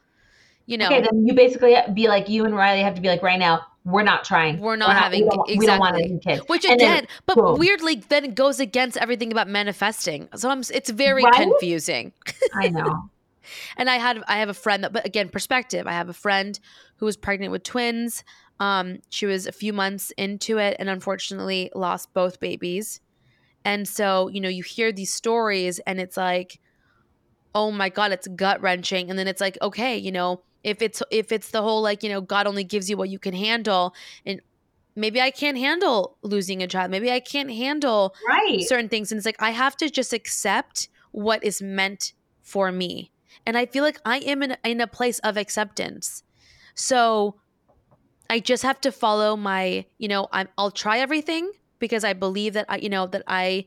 you know, Okay, then you basically be like you and Riley have to be like right now. We're not trying. We're not having- We don't, we don't want exactly. any kids. which And then but boom. weirdly, then it goes against everything about manifesting. So I'm, it's very Right? confusing. I know. And I had, I have a friend that, but again, perspective. I have a friend who was pregnant with twins. Um, she was a few months into it, and unfortunately lost both babies. And so, you know, you hear these stories, and it's like, oh my god, it's gut wrenching. And then it's like, okay, you know, if it's if it's the whole like, you know, God only gives you what you can handle, and maybe I can't handle losing a child. Maybe I can't handle Right. certain things and it's like i have to just accept what is meant for me and i feel like i am in, in a place of acceptance so i just have to follow my you know I'm, i'll try everything because i believe that i you know that i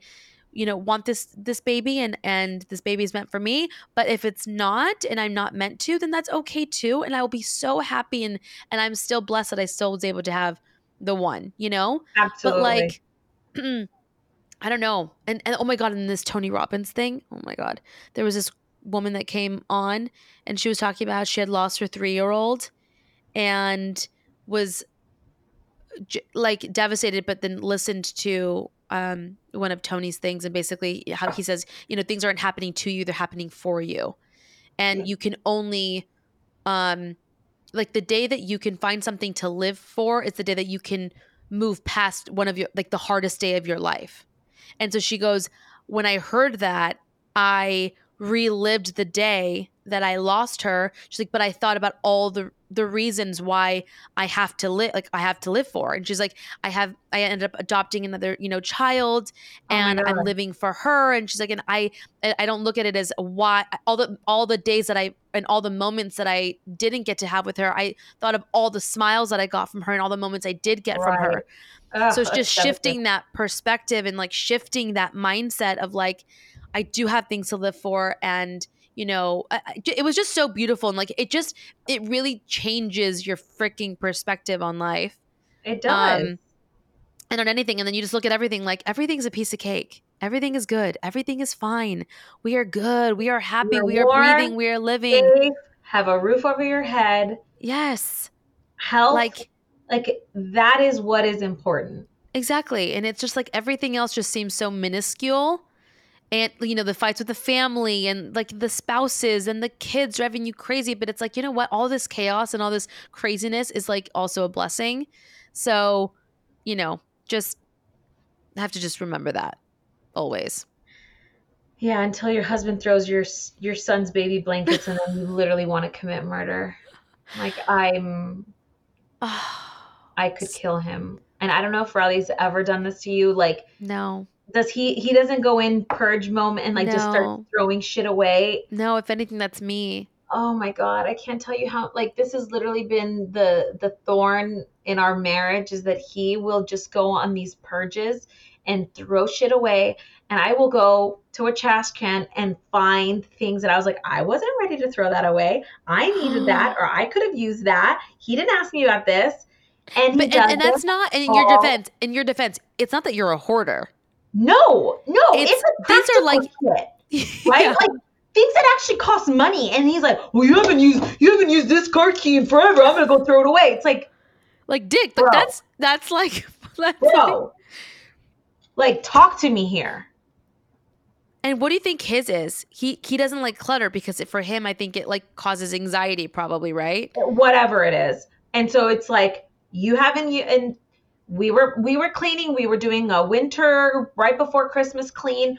you know want this this baby and and this baby is meant for me. But if it's not and i'm not meant to then that's okay too. And i will be so happy and and i'm still blessed that i still was able to have the one you know? Absolutely. but like i don't know. And, and oh my god and this tony robbins thing oh my god. There was this woman that came on and she was talking about how she had lost her three-year-old and was like devastated but then listened to um, one of tony's things and basically how he says you know things aren't happening to you they're happening for you and you can only um like the day that you can find something to live for is the day that you can move past one of your like the hardest day of your life. And so she goes, when I heard that, I relived the day that I lost her. She's like, but I thought about all the the reasons why I have to live like I have to live for. And she's like, I have I ended up adopting another, you know, child Oh and I'm living for her. And she's like, and I I don't look at it as why all the all the days that I and all the moments that I didn't get to have with her. I thought of all the smiles that I got from her and all the moments I did get from her Right. Ugh, so it's just shifting that perspective and like shifting that mindset of like i do have things to live for and you know I, I- it was just so beautiful and like it just it really changes your freaking perspective on life. It does. um, and on anything and then you just look at everything like everything's a piece of cake everything is good everything is fine we are good we are happy We're we are warm, breathing we are living Safe, have a roof over your head, yes health. like like that is what is important. Exactly. And it's just like everything else just seems so minuscule. And, you know, the fights with the family and like the spouses and the kids driving you crazy. But it's like, you know what? All this chaos and all this craziness is like also a blessing. So, you know, just have to just remember that always. Yeah, until your husband throws your your son's baby blankets and then you literally want to commit murder. Like I'm I could kill him. And I don't know if Riley's ever done this to you. Like, no, does he he doesn't go in purge moment and like just start throwing shit away? no, if anything, that's me. Oh my god, I can't tell you how like this has literally been the the thorn in our marriage is that he will just go on these purges and throw shit away and I will go to a trash can and find things that I was like I wasn't ready to throw that away. I needed that or I could have used that. He didn't ask me about this. And But, and, and that's not, in your defense, in your defense, it's not that you're a hoarder. No, no, It's- it's, a these are like- shit. right? Yeah. Like things that actually cost money. And he's like, "Well, you haven't used you haven't used this car key in forever. I'm gonna go throw it away." It's like, Like, dick, like Bro. that's, that's like, that's like- bro, like talk to me here. And what do you think his is? He he doesn't like clutter because it, for him, I think it like causes anxiety, probably, right? Whatever it is. And so it's like you haven't and we were we were cleaning. We were doing a winter right before Christmas clean,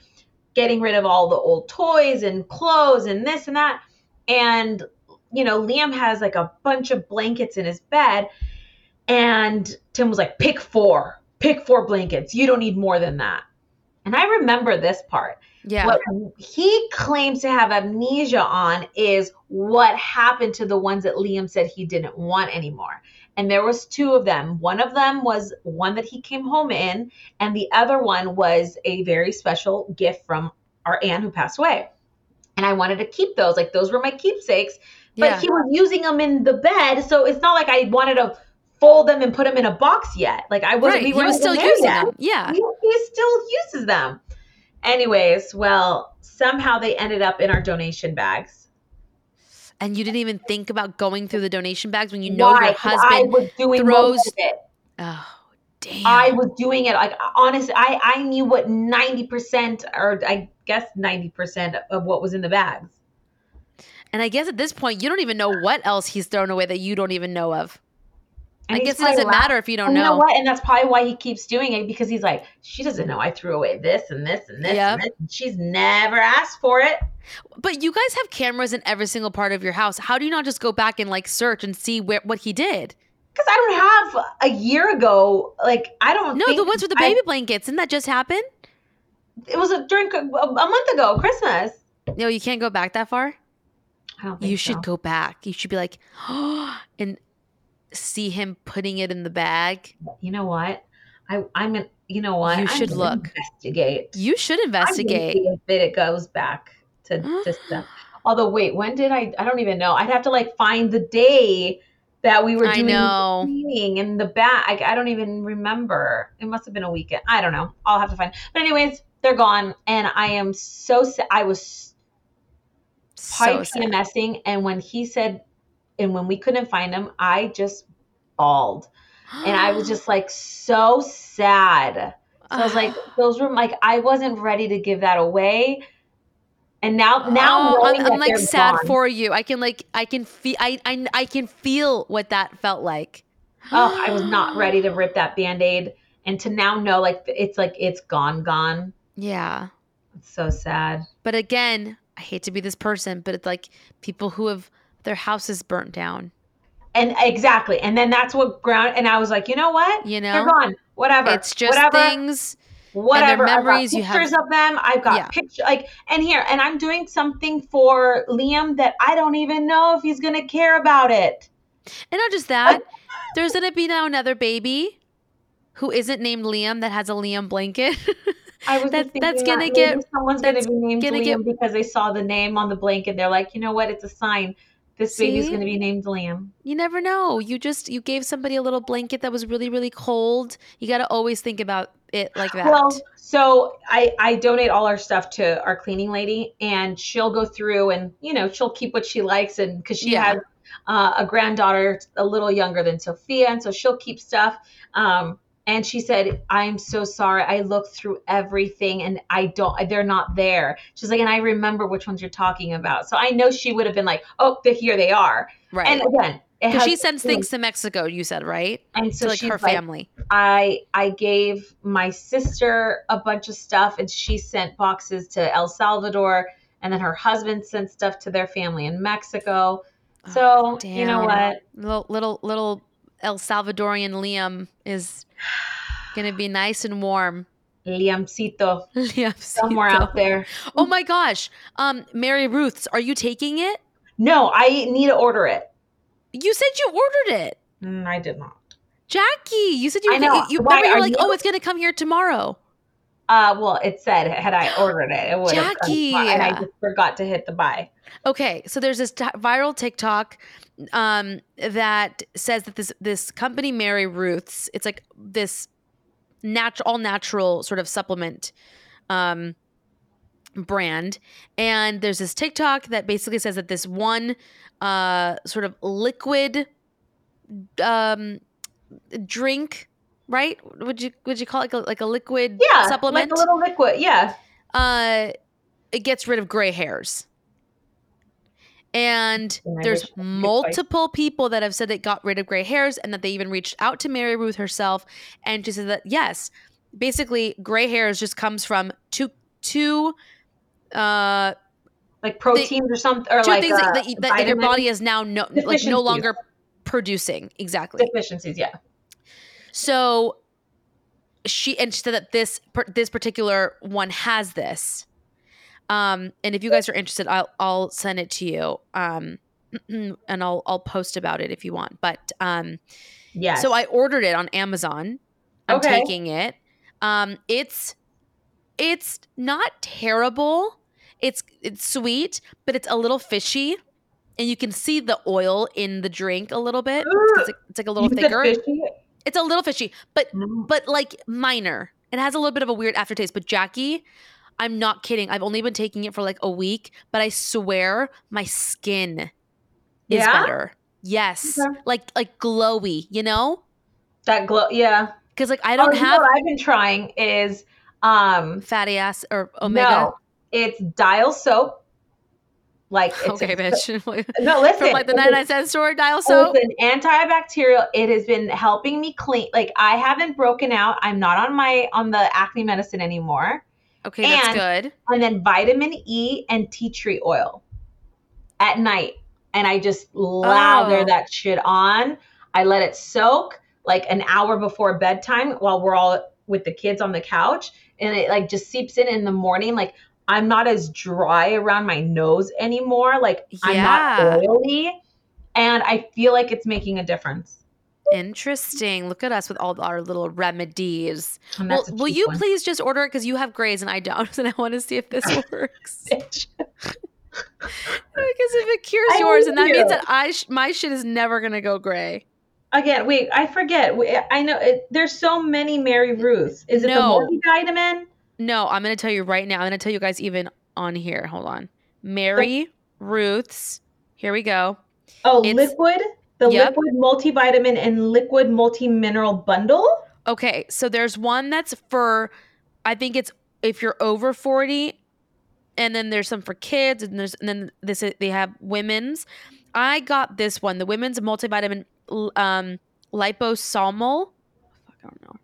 getting rid of all the old toys and clothes and this and that. And you know, Liam has like a bunch of blankets in his bed. And Tim was like, pick four, pick four blankets. You don't need more than that. And I remember this part. Yeah. What he claims to have amnesia on is what happened to the ones that Liam said he didn't want anymore. And there was two of them. One of them was one that he came home in, and the other one was a very special gift from our aunt who passed away. And I wanted to keep those. Like those were my keepsakes. But yeah. he was using them in the bed, so it's not like I wanted to fold them and put them in a box yet. Like I wasn't. right. We He was still using yet them. Yeah. he, he still uses them. Anyways, well, somehow they ended up in our donation bags. And you didn't even think about going through the donation bags when you know Why? your husband. was doing throws- it. oh, damn. I was doing it like honestly. I I knew what ninety percent, or I guess ninety percent of what was in the bags. and I guess at this point, you don't even know what else he's thrown away that you don't even know of. And I guess it doesn't laugh- matter if you don't And you know know. what? And that's probably why he keeps doing it because he's like, she doesn't know I threw away this and this and this Yep. and this. And she's never asked for it. But you guys have cameras in every single part of your house. How do you not just go back and like search and see where what he did? Because I don't have a year ago. Like I don't. No, the ones with the I- baby blankets. Didn't that just happen? it was a during a, a month ago, Christmas. No, you can't go back that far. I don't think You should so. go back. You should be like, oh, and see him putting it in the bag. You know what? I I'm in, you know what? You should look. Investigate. You should investigate. if it goes back to to stuff. Although, wait, when did I? I don't even know. I'd have to like find the day that we were doing the cleaning in the back. I, I don't even remember. It must have been a weekend. I don't know. I'll have to find. But anyways, they're gone, and I am so sad. I was So pipe sad. PMSing, and when he said, and when we couldn't find him, I just bawled, and I was just like so sad. So I was like, those were like, I wasn't ready to give that away, and now, now Oh, I'm, I'm like sad gone, for you. I can like I can feel I, I I can feel what that felt like. oh, I was not ready to rip that band aid, and to now know like it's like it's gone, gone. Yeah. It's so sad. But again, I hate to be this person, but it's like people who have their houses burnt down. And exactly, and then that's what ground. And I was like, you know what? You know They're gone. Whatever. It's just Whatever. things. whatever. memories I've you have- pictures of them. I've got Yeah. pictures like and here and I'm doing something for Liam that I don't even know if he's gonna care about it. And not just that, there's gonna be now another baby who isn't named Liam that has a Liam blanket. I was That- that's gonna maybe get- someone's gonna be named gonna Liam get- because they saw the name on the blanket. They're like, you know what? It's a sign. This baby's gonna be named Liam. you never know. You just you gave somebody a little blanket that was really really cold. You got to always think about it like that. Well, so I I donate all our stuff to our cleaning lady, and she'll go through and you know she'll keep what she likes, and because she Yeah. has uh, a granddaughter a little younger than Sophia, and so she'll keep stuff. Um, and she said, "I'm so sorry. I looked through everything, and I don't. They're not there." She's like, "And I remember which ones you're talking about." So I know she would have been like, "Oh, here. They are." right. And again, has she sends things to Mexico, you said, right? and so to like her like, family. I I gave my sister a bunch of stuff and she sent boxes to El Salvador and then her husband sent stuff to their family in Mexico. Ah, so, you know Oh, what? Little little little El Salvadorian Liam is gonna be nice and warm. Liamcito Liam somewhere out there. Oh my gosh. Um, Mary Ruth's, are you taking it? No, I need to order it. You said you ordered it. Mm, I did not. Jackie, you said you I know. you, Why, you were like, you- "Oh, it's to come here tomorrow." Uh, well, it said had I ordered it, it would have come Jackie. and I just forgot to hit the buy. Okay, so there's this t- viral TikTok um, that says that this this company Mary Ruth's, it's like this natural all natural sort of supplement um, brand, and there's this TikTok that basically says that this one uh, sort of liquid um, drink, right? Would you would you call it like a, like a liquid Yeah, supplement? like a little liquid. Yeah, uh it gets rid of gray hairs and And there's wish I could multiple people that have said it got rid of gray hairs and that they even reached out to mary ruth herself. And she said that yes basically gray hairs just comes from two two uh like proteins or something, or two like things uh, that, that, that your body is now no like no longer producing. Exactly. Deficiencies. Yeah, So she and she said that this this particular one has this. Um, and if you guys are interested, I'll I'll send it to you. Um, and I'll I'll post about it if you want. But um, Yes. so I ordered it on Amazon. I'm Okay. taking it. Um, it's it's not terrible. It's it's sweet, but it's a little fishy, and you can see the oil in the drink a little bit. It's like, it's like a little You thicker. fishy? It's a little fishy, but Mm. but like minor. It has a little bit of a weird aftertaste. But Jackie, I'm not kidding. I've only been taking it for like a week, but I swear my skin is Yeah? better. Yes, Okay. like like glowy. You know, That glow. Yeah. because like I Oh, don't know have what I've been trying is um fatty acids or omega. no, it's dial soap. Like it's okay, bitch. No, listen. From like the it's a- 99 cent store dial soap. It's an antibacterial. It has been helping me clean. Like I haven't broken out. I'm not on my on the acne medicine anymore. Okay, that's good. And then vitamin E and tea tree oil at night. And I just lather Oh. that shit on. I let it soak like an hour before bedtime while we're all with the kids on the couch. And it like just seeps in in the morning. Like I'm not as dry around my nose anymore. Like I'm not oily. And I feel like it's making a difference. Interesting. Look at us with all our little remedies. Well, will you one. please just order it because you have grays and I don't, and I want to see if this works. Because if it cures I yours, and that hate means that I sh- my shit is never gonna go gray. Again, wait, I forget. I know it, there's so many Mary Ruths. Is it No. the multivitamin? No, I'm gonna tell you right now. I'm gonna tell you guys even on here. Hold on, Mary Ruth's. Here we go. Oh, It's- liquid, the Yep. liquid multivitamin and liquid multi mineral bundle. Okay, so there's one that's for, I think it's if you're over 40, and then there's some for kids, and there's and then this they have women's. I got this one, the women's multivitamin um liposomal. Fuck, I don't know.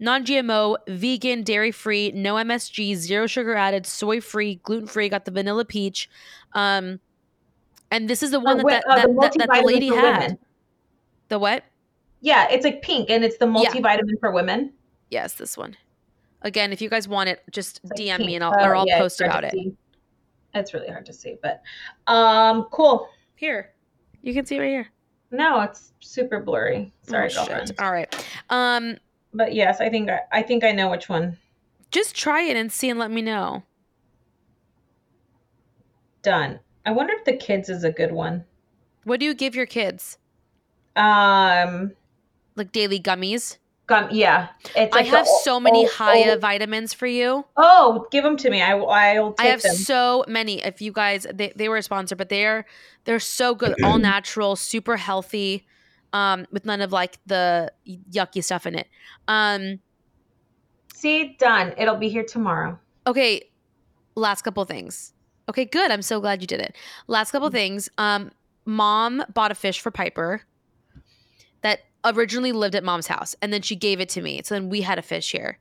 Non-GMO, vegan, dairy-free, no MSG, zero sugar added, soy-free, gluten-free. Got the vanilla peach, um, and this is the one that that, uh, that, the that, that the lady had. women. The what? Yeah, it's like pink and it's the Yeah. multivitamin for women. Yes, this one. Again, if you guys want it, just like DM me and I'll Oh, or I'll yeah, post about it. see. It's really hard to see, but um, cool. Here, you can see right here. No, it's super blurry. Sorry, Oh, shit. girlfriend. All right. Um, But yes, I think I, I think I know which one. just try it and see and let me know. Done. I wonder if the kids is a good one. What do you give your kids? Um, Like daily gummies? gum. Yeah, it's. I like the have o- so many o- Hiya o- vitamins for you. Oh, give them to me. I I'll take I have them. so many. If you guys, they, they were a sponsor, but they're they're so good, all natural, super healthy, um, with none of like the yucky stuff in it. Um, See, done. It'll be here tomorrow. Okay, last couple things. Okay, good. I'm so glad you did it. Last couple things. Um, mom bought a fish for Piper that originally lived at mom's house, and then she gave it to me. So then we had a fish here,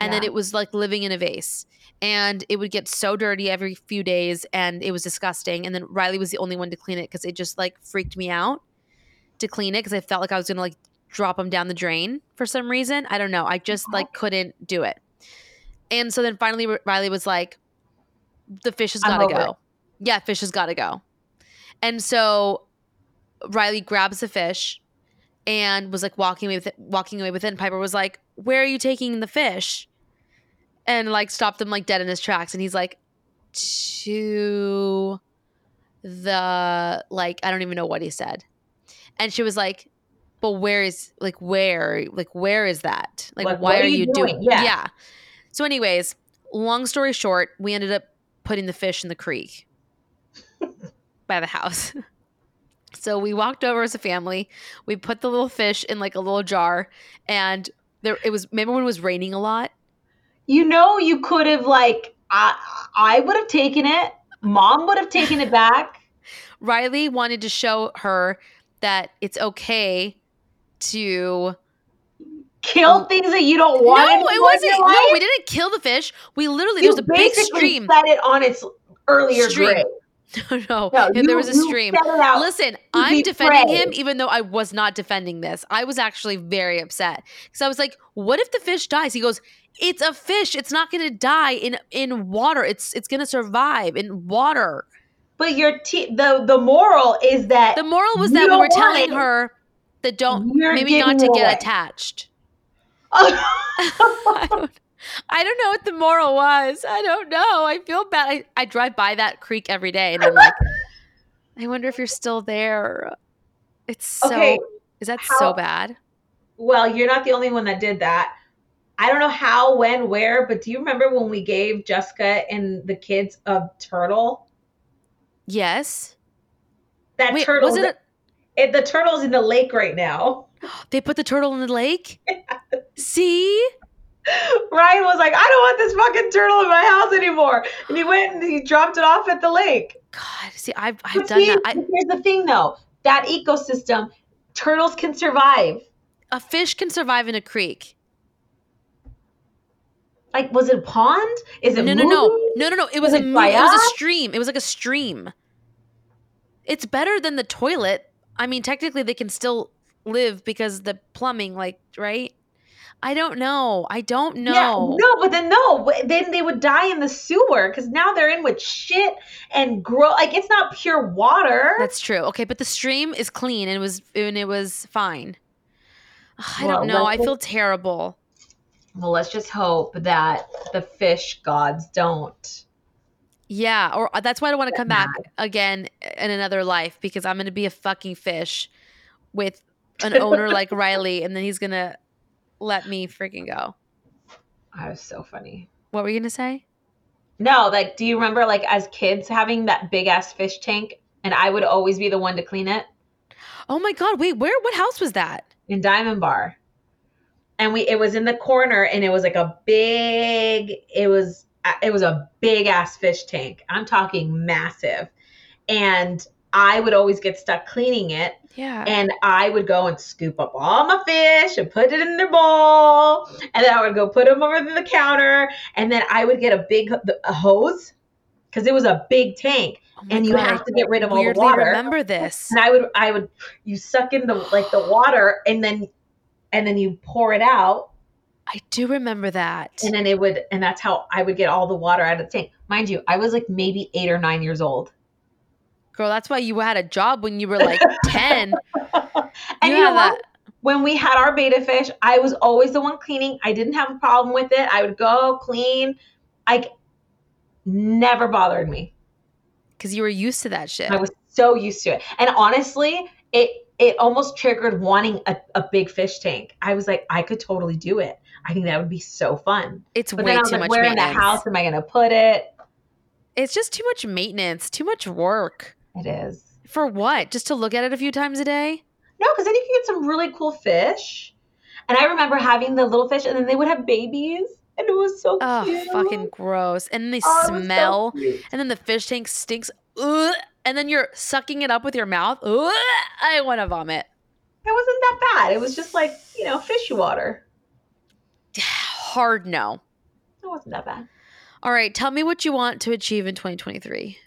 and then it was like living in a vase, and it would get so dirty every few days, and it was disgusting. And then Riley was the only one to clean it because it just like freaked me out to clean it because I felt like I was gonna like drop them down the drain for some reason. I don't know. I just like couldn't do it. And so then finally Riley was like, the fish has got to go. Yeah, fish has got to go. And so Riley grabs the fish and was like walking away with it, walking away with it. And Piper was like, "Where are you taking the fish?" And like stopped him like dead in his tracks. And he's like, "To the like I don't even know what he said." And she was like, "But where is like where like where is that? Like, Like, why are, are you you doing?" doing? Yeah. yeah. So, anyways, long story short, we ended up putting the fish in the creek by the house. so we walked over as a family. We put the little fish in like a little jar, and there it was. Remember when it was raining a lot? You know, you could have like I I would have taken it. Mom would have taken it back. Riley wanted to show her that it's okay to. Kill um, things that you don't want. no, it wasn't. No, we didn't kill the fish. We literally You there was a big stream. set it on its earlier Stream. grade. no, no. No, there was a stream. set it out Listen, I'm defending him even though I was not defending this. I was actually very upset because I was like, "What if the fish dies?" He goes, "It's a fish. It's not going to die in in water. It's it's going to survive in water." But your te- the the moral is that The moral was You that we were telling her that don't maybe not to get away. attached. I don't, I don't know what the moral was. I don't know. I feel bad. I, I drive by that creek every day and I'm like, I wonder if you're still there. It's so, okay, is that how- so bad? well, you're not the only one that did that. I don't know how, when, where, but do you remember when we gave Jessica and the kids a turtle? Yes. That Wait, turtle, was it, it, the turtle's in the lake right now. they put the turtle in the lake? See? Ryan was like, I don't want this fucking turtle in my house anymore. And he went and he dropped it off at the lake. God, see, I've, I've But done see, that. I, here's the thing though that ecosystem, turtles can survive. a fish can survive in a creek. Like, was it a pond? Is it No, no, no, no, no, no. It was Does a it it was a stream. It was like a stream. It's better than the toilet. I mean, technically, they can still live because the plumbing, like, right? I don't know. I don't know. Yeah, no, but then no, then they would die in the sewer because now they're in with shit and grow. Like it's not pure water. That's true. Okay, but the stream is clean and it was and it was fine. I Well, don't know. I feel terrible. well, let's just hope that the fish gods don't. Yeah, or uh, that's why I don't want to come back again in another life because I'm going to be a fucking fish with an owner like Riley and then he's going to let me freaking go. That was so funny. What were you going to say? No, like, do you remember like as kids having that big ass fish tank, and I would always be the one to clean it Oh my god, wait, where what house was that? in Diamond Bar, and we it was in the corner, and it was like a big. It was uh, it was a big ass fish tank. I'm talking massive, and I would always get stuck cleaning it. Yeah. and I would go and scoop up all my fish and put it in their bowl, and then I would go put them over the counter, and then I would get a big a hose because it was a big tank, Oh and you God, have to get rid of all the water. remember this. And I would I would you suck in the like the water, and then and then you pour it out, I do remember that. and then it would, and that's how I would get all the water out of the tank. Mind you, I was like maybe eight or nine years old. Girl, that's why you had a job when you were like 10. And you, had know what? when we had our betta fish, I was always the one cleaning. I didn't have a problem with it. I would go clean. Like never bothered me. Cuz you were used to that shit. I was so used to it. And honestly, it it almost triggered wanting a, a big fish tank. I was like, I could totally do it. I think that would be so fun. it's But way then I was too like, much where in the house am I gonna put it? It's just too much maintenance, too much work. It is. For what? Just to look at it a few times a day? No, because then you can get some really cool fish. And I remember having the little fish, and then they would have babies, and it was so Oh, cute. fucking gross. And then they Oh, was so smell. and then the fish tank stinks. Ugh, and then you're sucking it up with your mouth. Ugh, I want to vomit. It wasn't that bad. It was just like, you know, fishy water. Hard no. It wasn't that bad. All right, tell me what you want to achieve in 2023.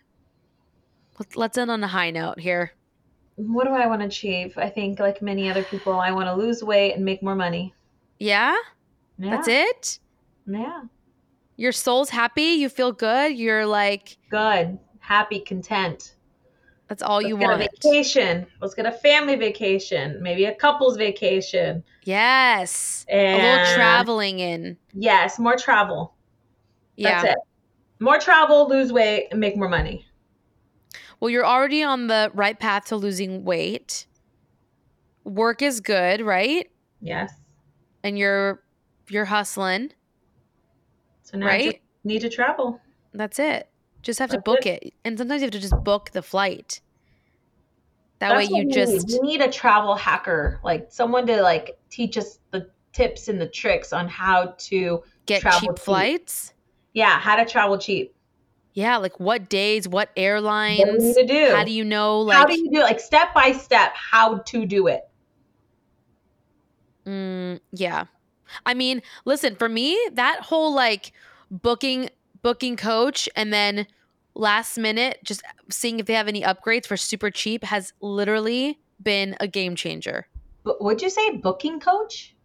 Let's, end on a high note here. What do I want to achieve? I think, like many other people, I want to lose weight and make more money. Yeah? Yeah. That's it? Yeah. Your soul's happy? You feel good? You're like, Good. Happy, content. that's all Let's you want. a vacation. Let's get a family vacation. Maybe a couple's vacation. Yes. And a little traveling in. Yes, more travel. Yeah. That's it. More travel, lose weight, and make more money. Well, you're already on the right path to losing weight. Work is good, right? Yes. And you're you're hustling, So now right? need to travel. That's it. Just have to book it. And sometimes you have to just book the flight. That That's way you just need. we need a travel hacker, like someone to like teach us the tips and the tricks on how to get travel cheap cheap. flights. yeah, how to travel cheap. Yeah, like what days, what What airlines? need to do? How do you know like how do you do it? Like step by step, how to do it. Mm, yeah. I mean, listen, for me, that whole like booking booking coach and then last minute, just seeing if they have any upgrades for super cheap has literally been a game changer. But would you say booking coach?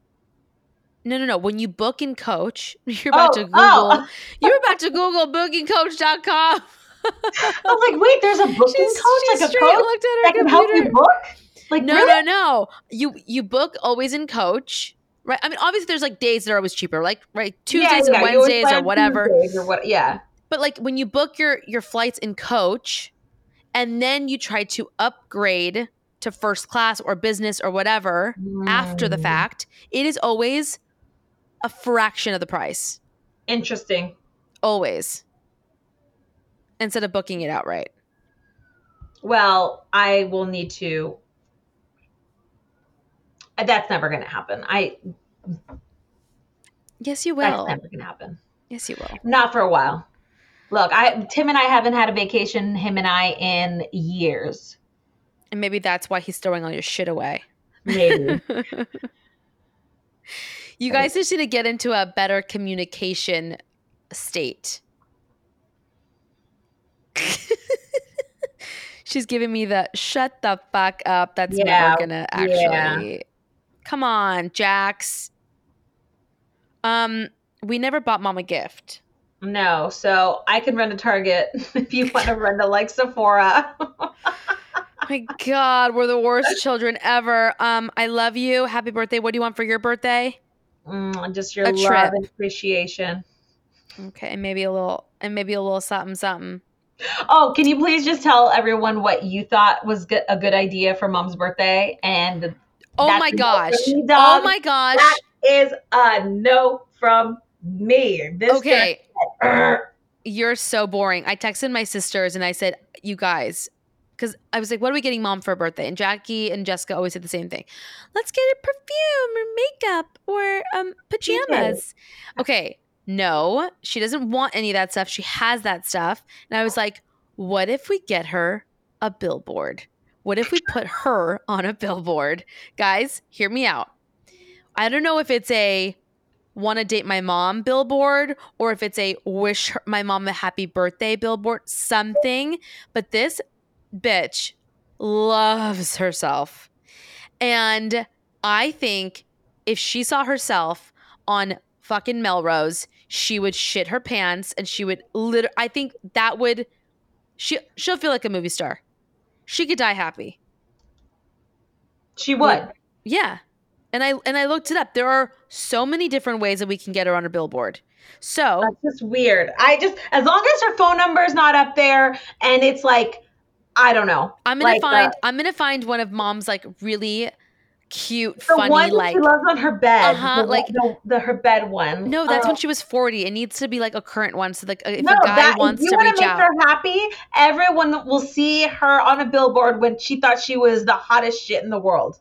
No, no, no. When you book in Coach, you're about Oh, to Google. oh. You're about to Google bookingcoach.com. I was like, wait, there's a booking She's, coach, she like a coach looked at her that can help computer. you book? Like, No, really? no, no. You you book always in Coach, right? I mean, obviously there's like days that are always cheaper, like right Tuesdays Yeah, and yeah, you Wednesdays or whatever. Tuesdays Or what? Yeah. But like when you book your your flights in Coach, and then you try to upgrade to first class or business or whatever after the Mm, fact, it is always a fraction of the price. Interesting. Always. Instead of booking it outright. Well, I will need to. That's never going to happen. I Yes, you will. that's never going to happen. Yes, you will. Not for a while. Look, I Tim and I haven't had a vacation, him and I, in years. And maybe that's why he's throwing all your shit away. Maybe. you guys just need to get into a better communication state. She's giving me the shut the fuck up. That's Yeah, never gonna yeah. actually. Come on, Jax. Um, we never bought mom a gift. no, so I can run a Target if you want to run to like Sephora. My God, we're the worst children ever. Um, I love you. Happy birthday. What do you want for your birthday? Mm, just your A love trip. and appreciation. Okay, and maybe a little, and maybe a little something, something. Oh, can you please just tell everyone what you thought was good, a good idea for mom's birthday? And Oh my gosh. me, Oh my gosh. that is a no from me. This Okay, you're so boring. I texted my sisters and I said, "You guys." Because I was like, what are we getting mom for her birthday? And Jackie and Jessica always said the same thing. Let's get her perfume or makeup or um, pajamas. Okay, no, she doesn't want any of that stuff. She has that stuff. And I was like, what if we get her a billboard? What if we put her on a billboard? Guys, hear me out. I don't know if it's a want to date my mom billboard or if it's a wish my mom a happy birthday billboard, something. But this bitch loves herself. And I think if she saw herself on fucking Melrose, she would shit her pants and she would literally, I think that would, she, she'll feel like a movie star. She could die happy. she would. Yeah. And I and I looked it up. There are so many different ways that we can get her on a billboard. So That's just weird. I just as long as her phone number is not up there and it's like I don't know. I'm gonna like, uh, find I'm gonna find one of mom's like really cute, the funny, one like she loves on her bed. Uh-huh, the, like- the, the her bed one. no, that's Uh, when she was 40. It needs to be like a current one. So like if no, a guy that, wants you to want reach to make out. her happy, everyone will see her on a billboard when she thought she was the hottest shit in the world.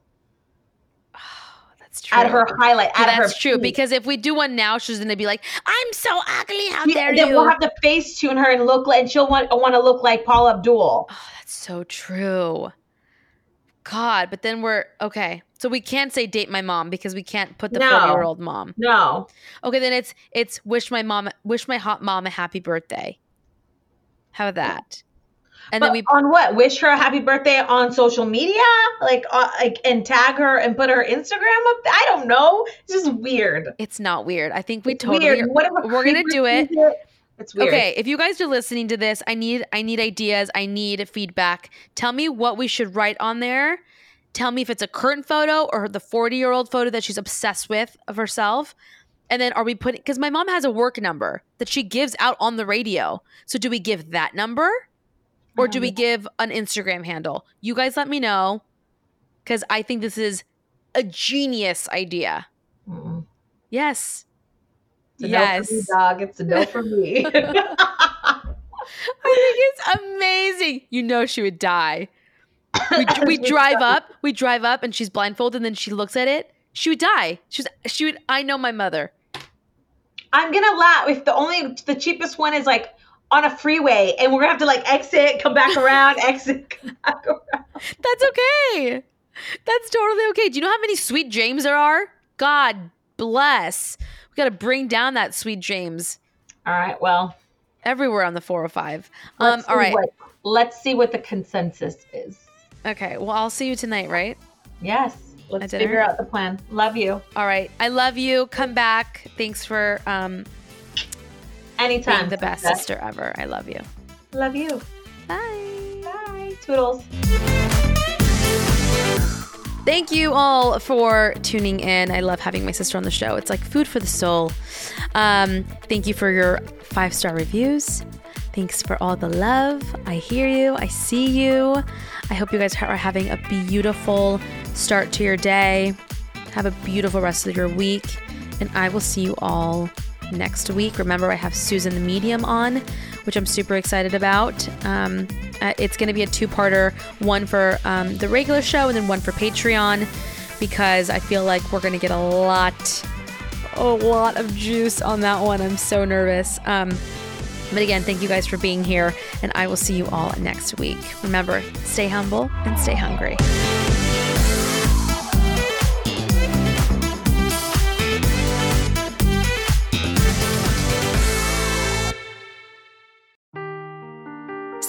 that's true. At her highlight, Yeah, at her that's true. peak. Because if we do one now, she's gonna be like, I'm so ugly. How She- dare then you? we'll have to face tune her and look like, and she'll want want to look like Paula Abdul. Oh, that's so true. God, but then we're okay. So we can't say date my mom because we can't put the No. 40 year old mom. No, Okay, then it's it's wish my mom wish my hot mom a happy birthday. How about that? And but then we on what? Wish her a happy birthday on social media, like uh, like and tag her and put her Instagram up. I don't know. It's just weird. it's not weird. I think we it's totally weird. Are, we're gonna do it. sees It's weird. Okay, if you guys are listening to this, I need I need ideas. I need feedback. Tell me what we should write on there. Tell me if it's a current photo or the 40 year old photo that she's obsessed with of herself. And then are we putting because my mom has a work number that she gives out on the radio. So do we give that number? Or do we um, give an Instagram handle? You guys let me know. Cause I think this is a genius idea. Mm-mm. Yes. It's a no me, yes. dog. It's a no for me. I think it's amazing. You know she would die. We, we drive up, we drive up, and she's blindfolded, and then she looks at it. She would die. She's she would. I know my mother. I'm gonna laugh if the only the cheapest one is like on a freeway, and we're gonna have to like exit, come back around, exit, come back around. That's okay. That's totally okay. Do you know how many sweet James there are? God bless. We got to bring down that sweet James. All right. Well, everywhere on the 405. Um, Let's see. What, let's see what the consensus is. Okay. Well, I'll see you tonight, right? Yes. Let's figure out the plan. Love you. All right. I love you. Come back. Thanks for um, Anytime. being the best sister ever. I love you. Love you. Bye. Bye. Toodles. Thank you all for tuning in. I love having my sister on the show. It's like food for the soul. Um, thank you for your five star reviews. Thanks for all the love. I hear you. I see you. I hope you guys are having a beautiful start to your day. Have a beautiful rest of your week. And I will see you all next week. Remember, I have Susan the Medium on, which I'm super excited about. Um, uh, it's going to be a two parter one for um, the regular show and then one for Patreon because I feel like we're going to get a lot, a lot of juice on that one. I'm so nervous. Um, but again, thank you guys for being here, and I will see you all next week. Remember, stay humble and stay hungry.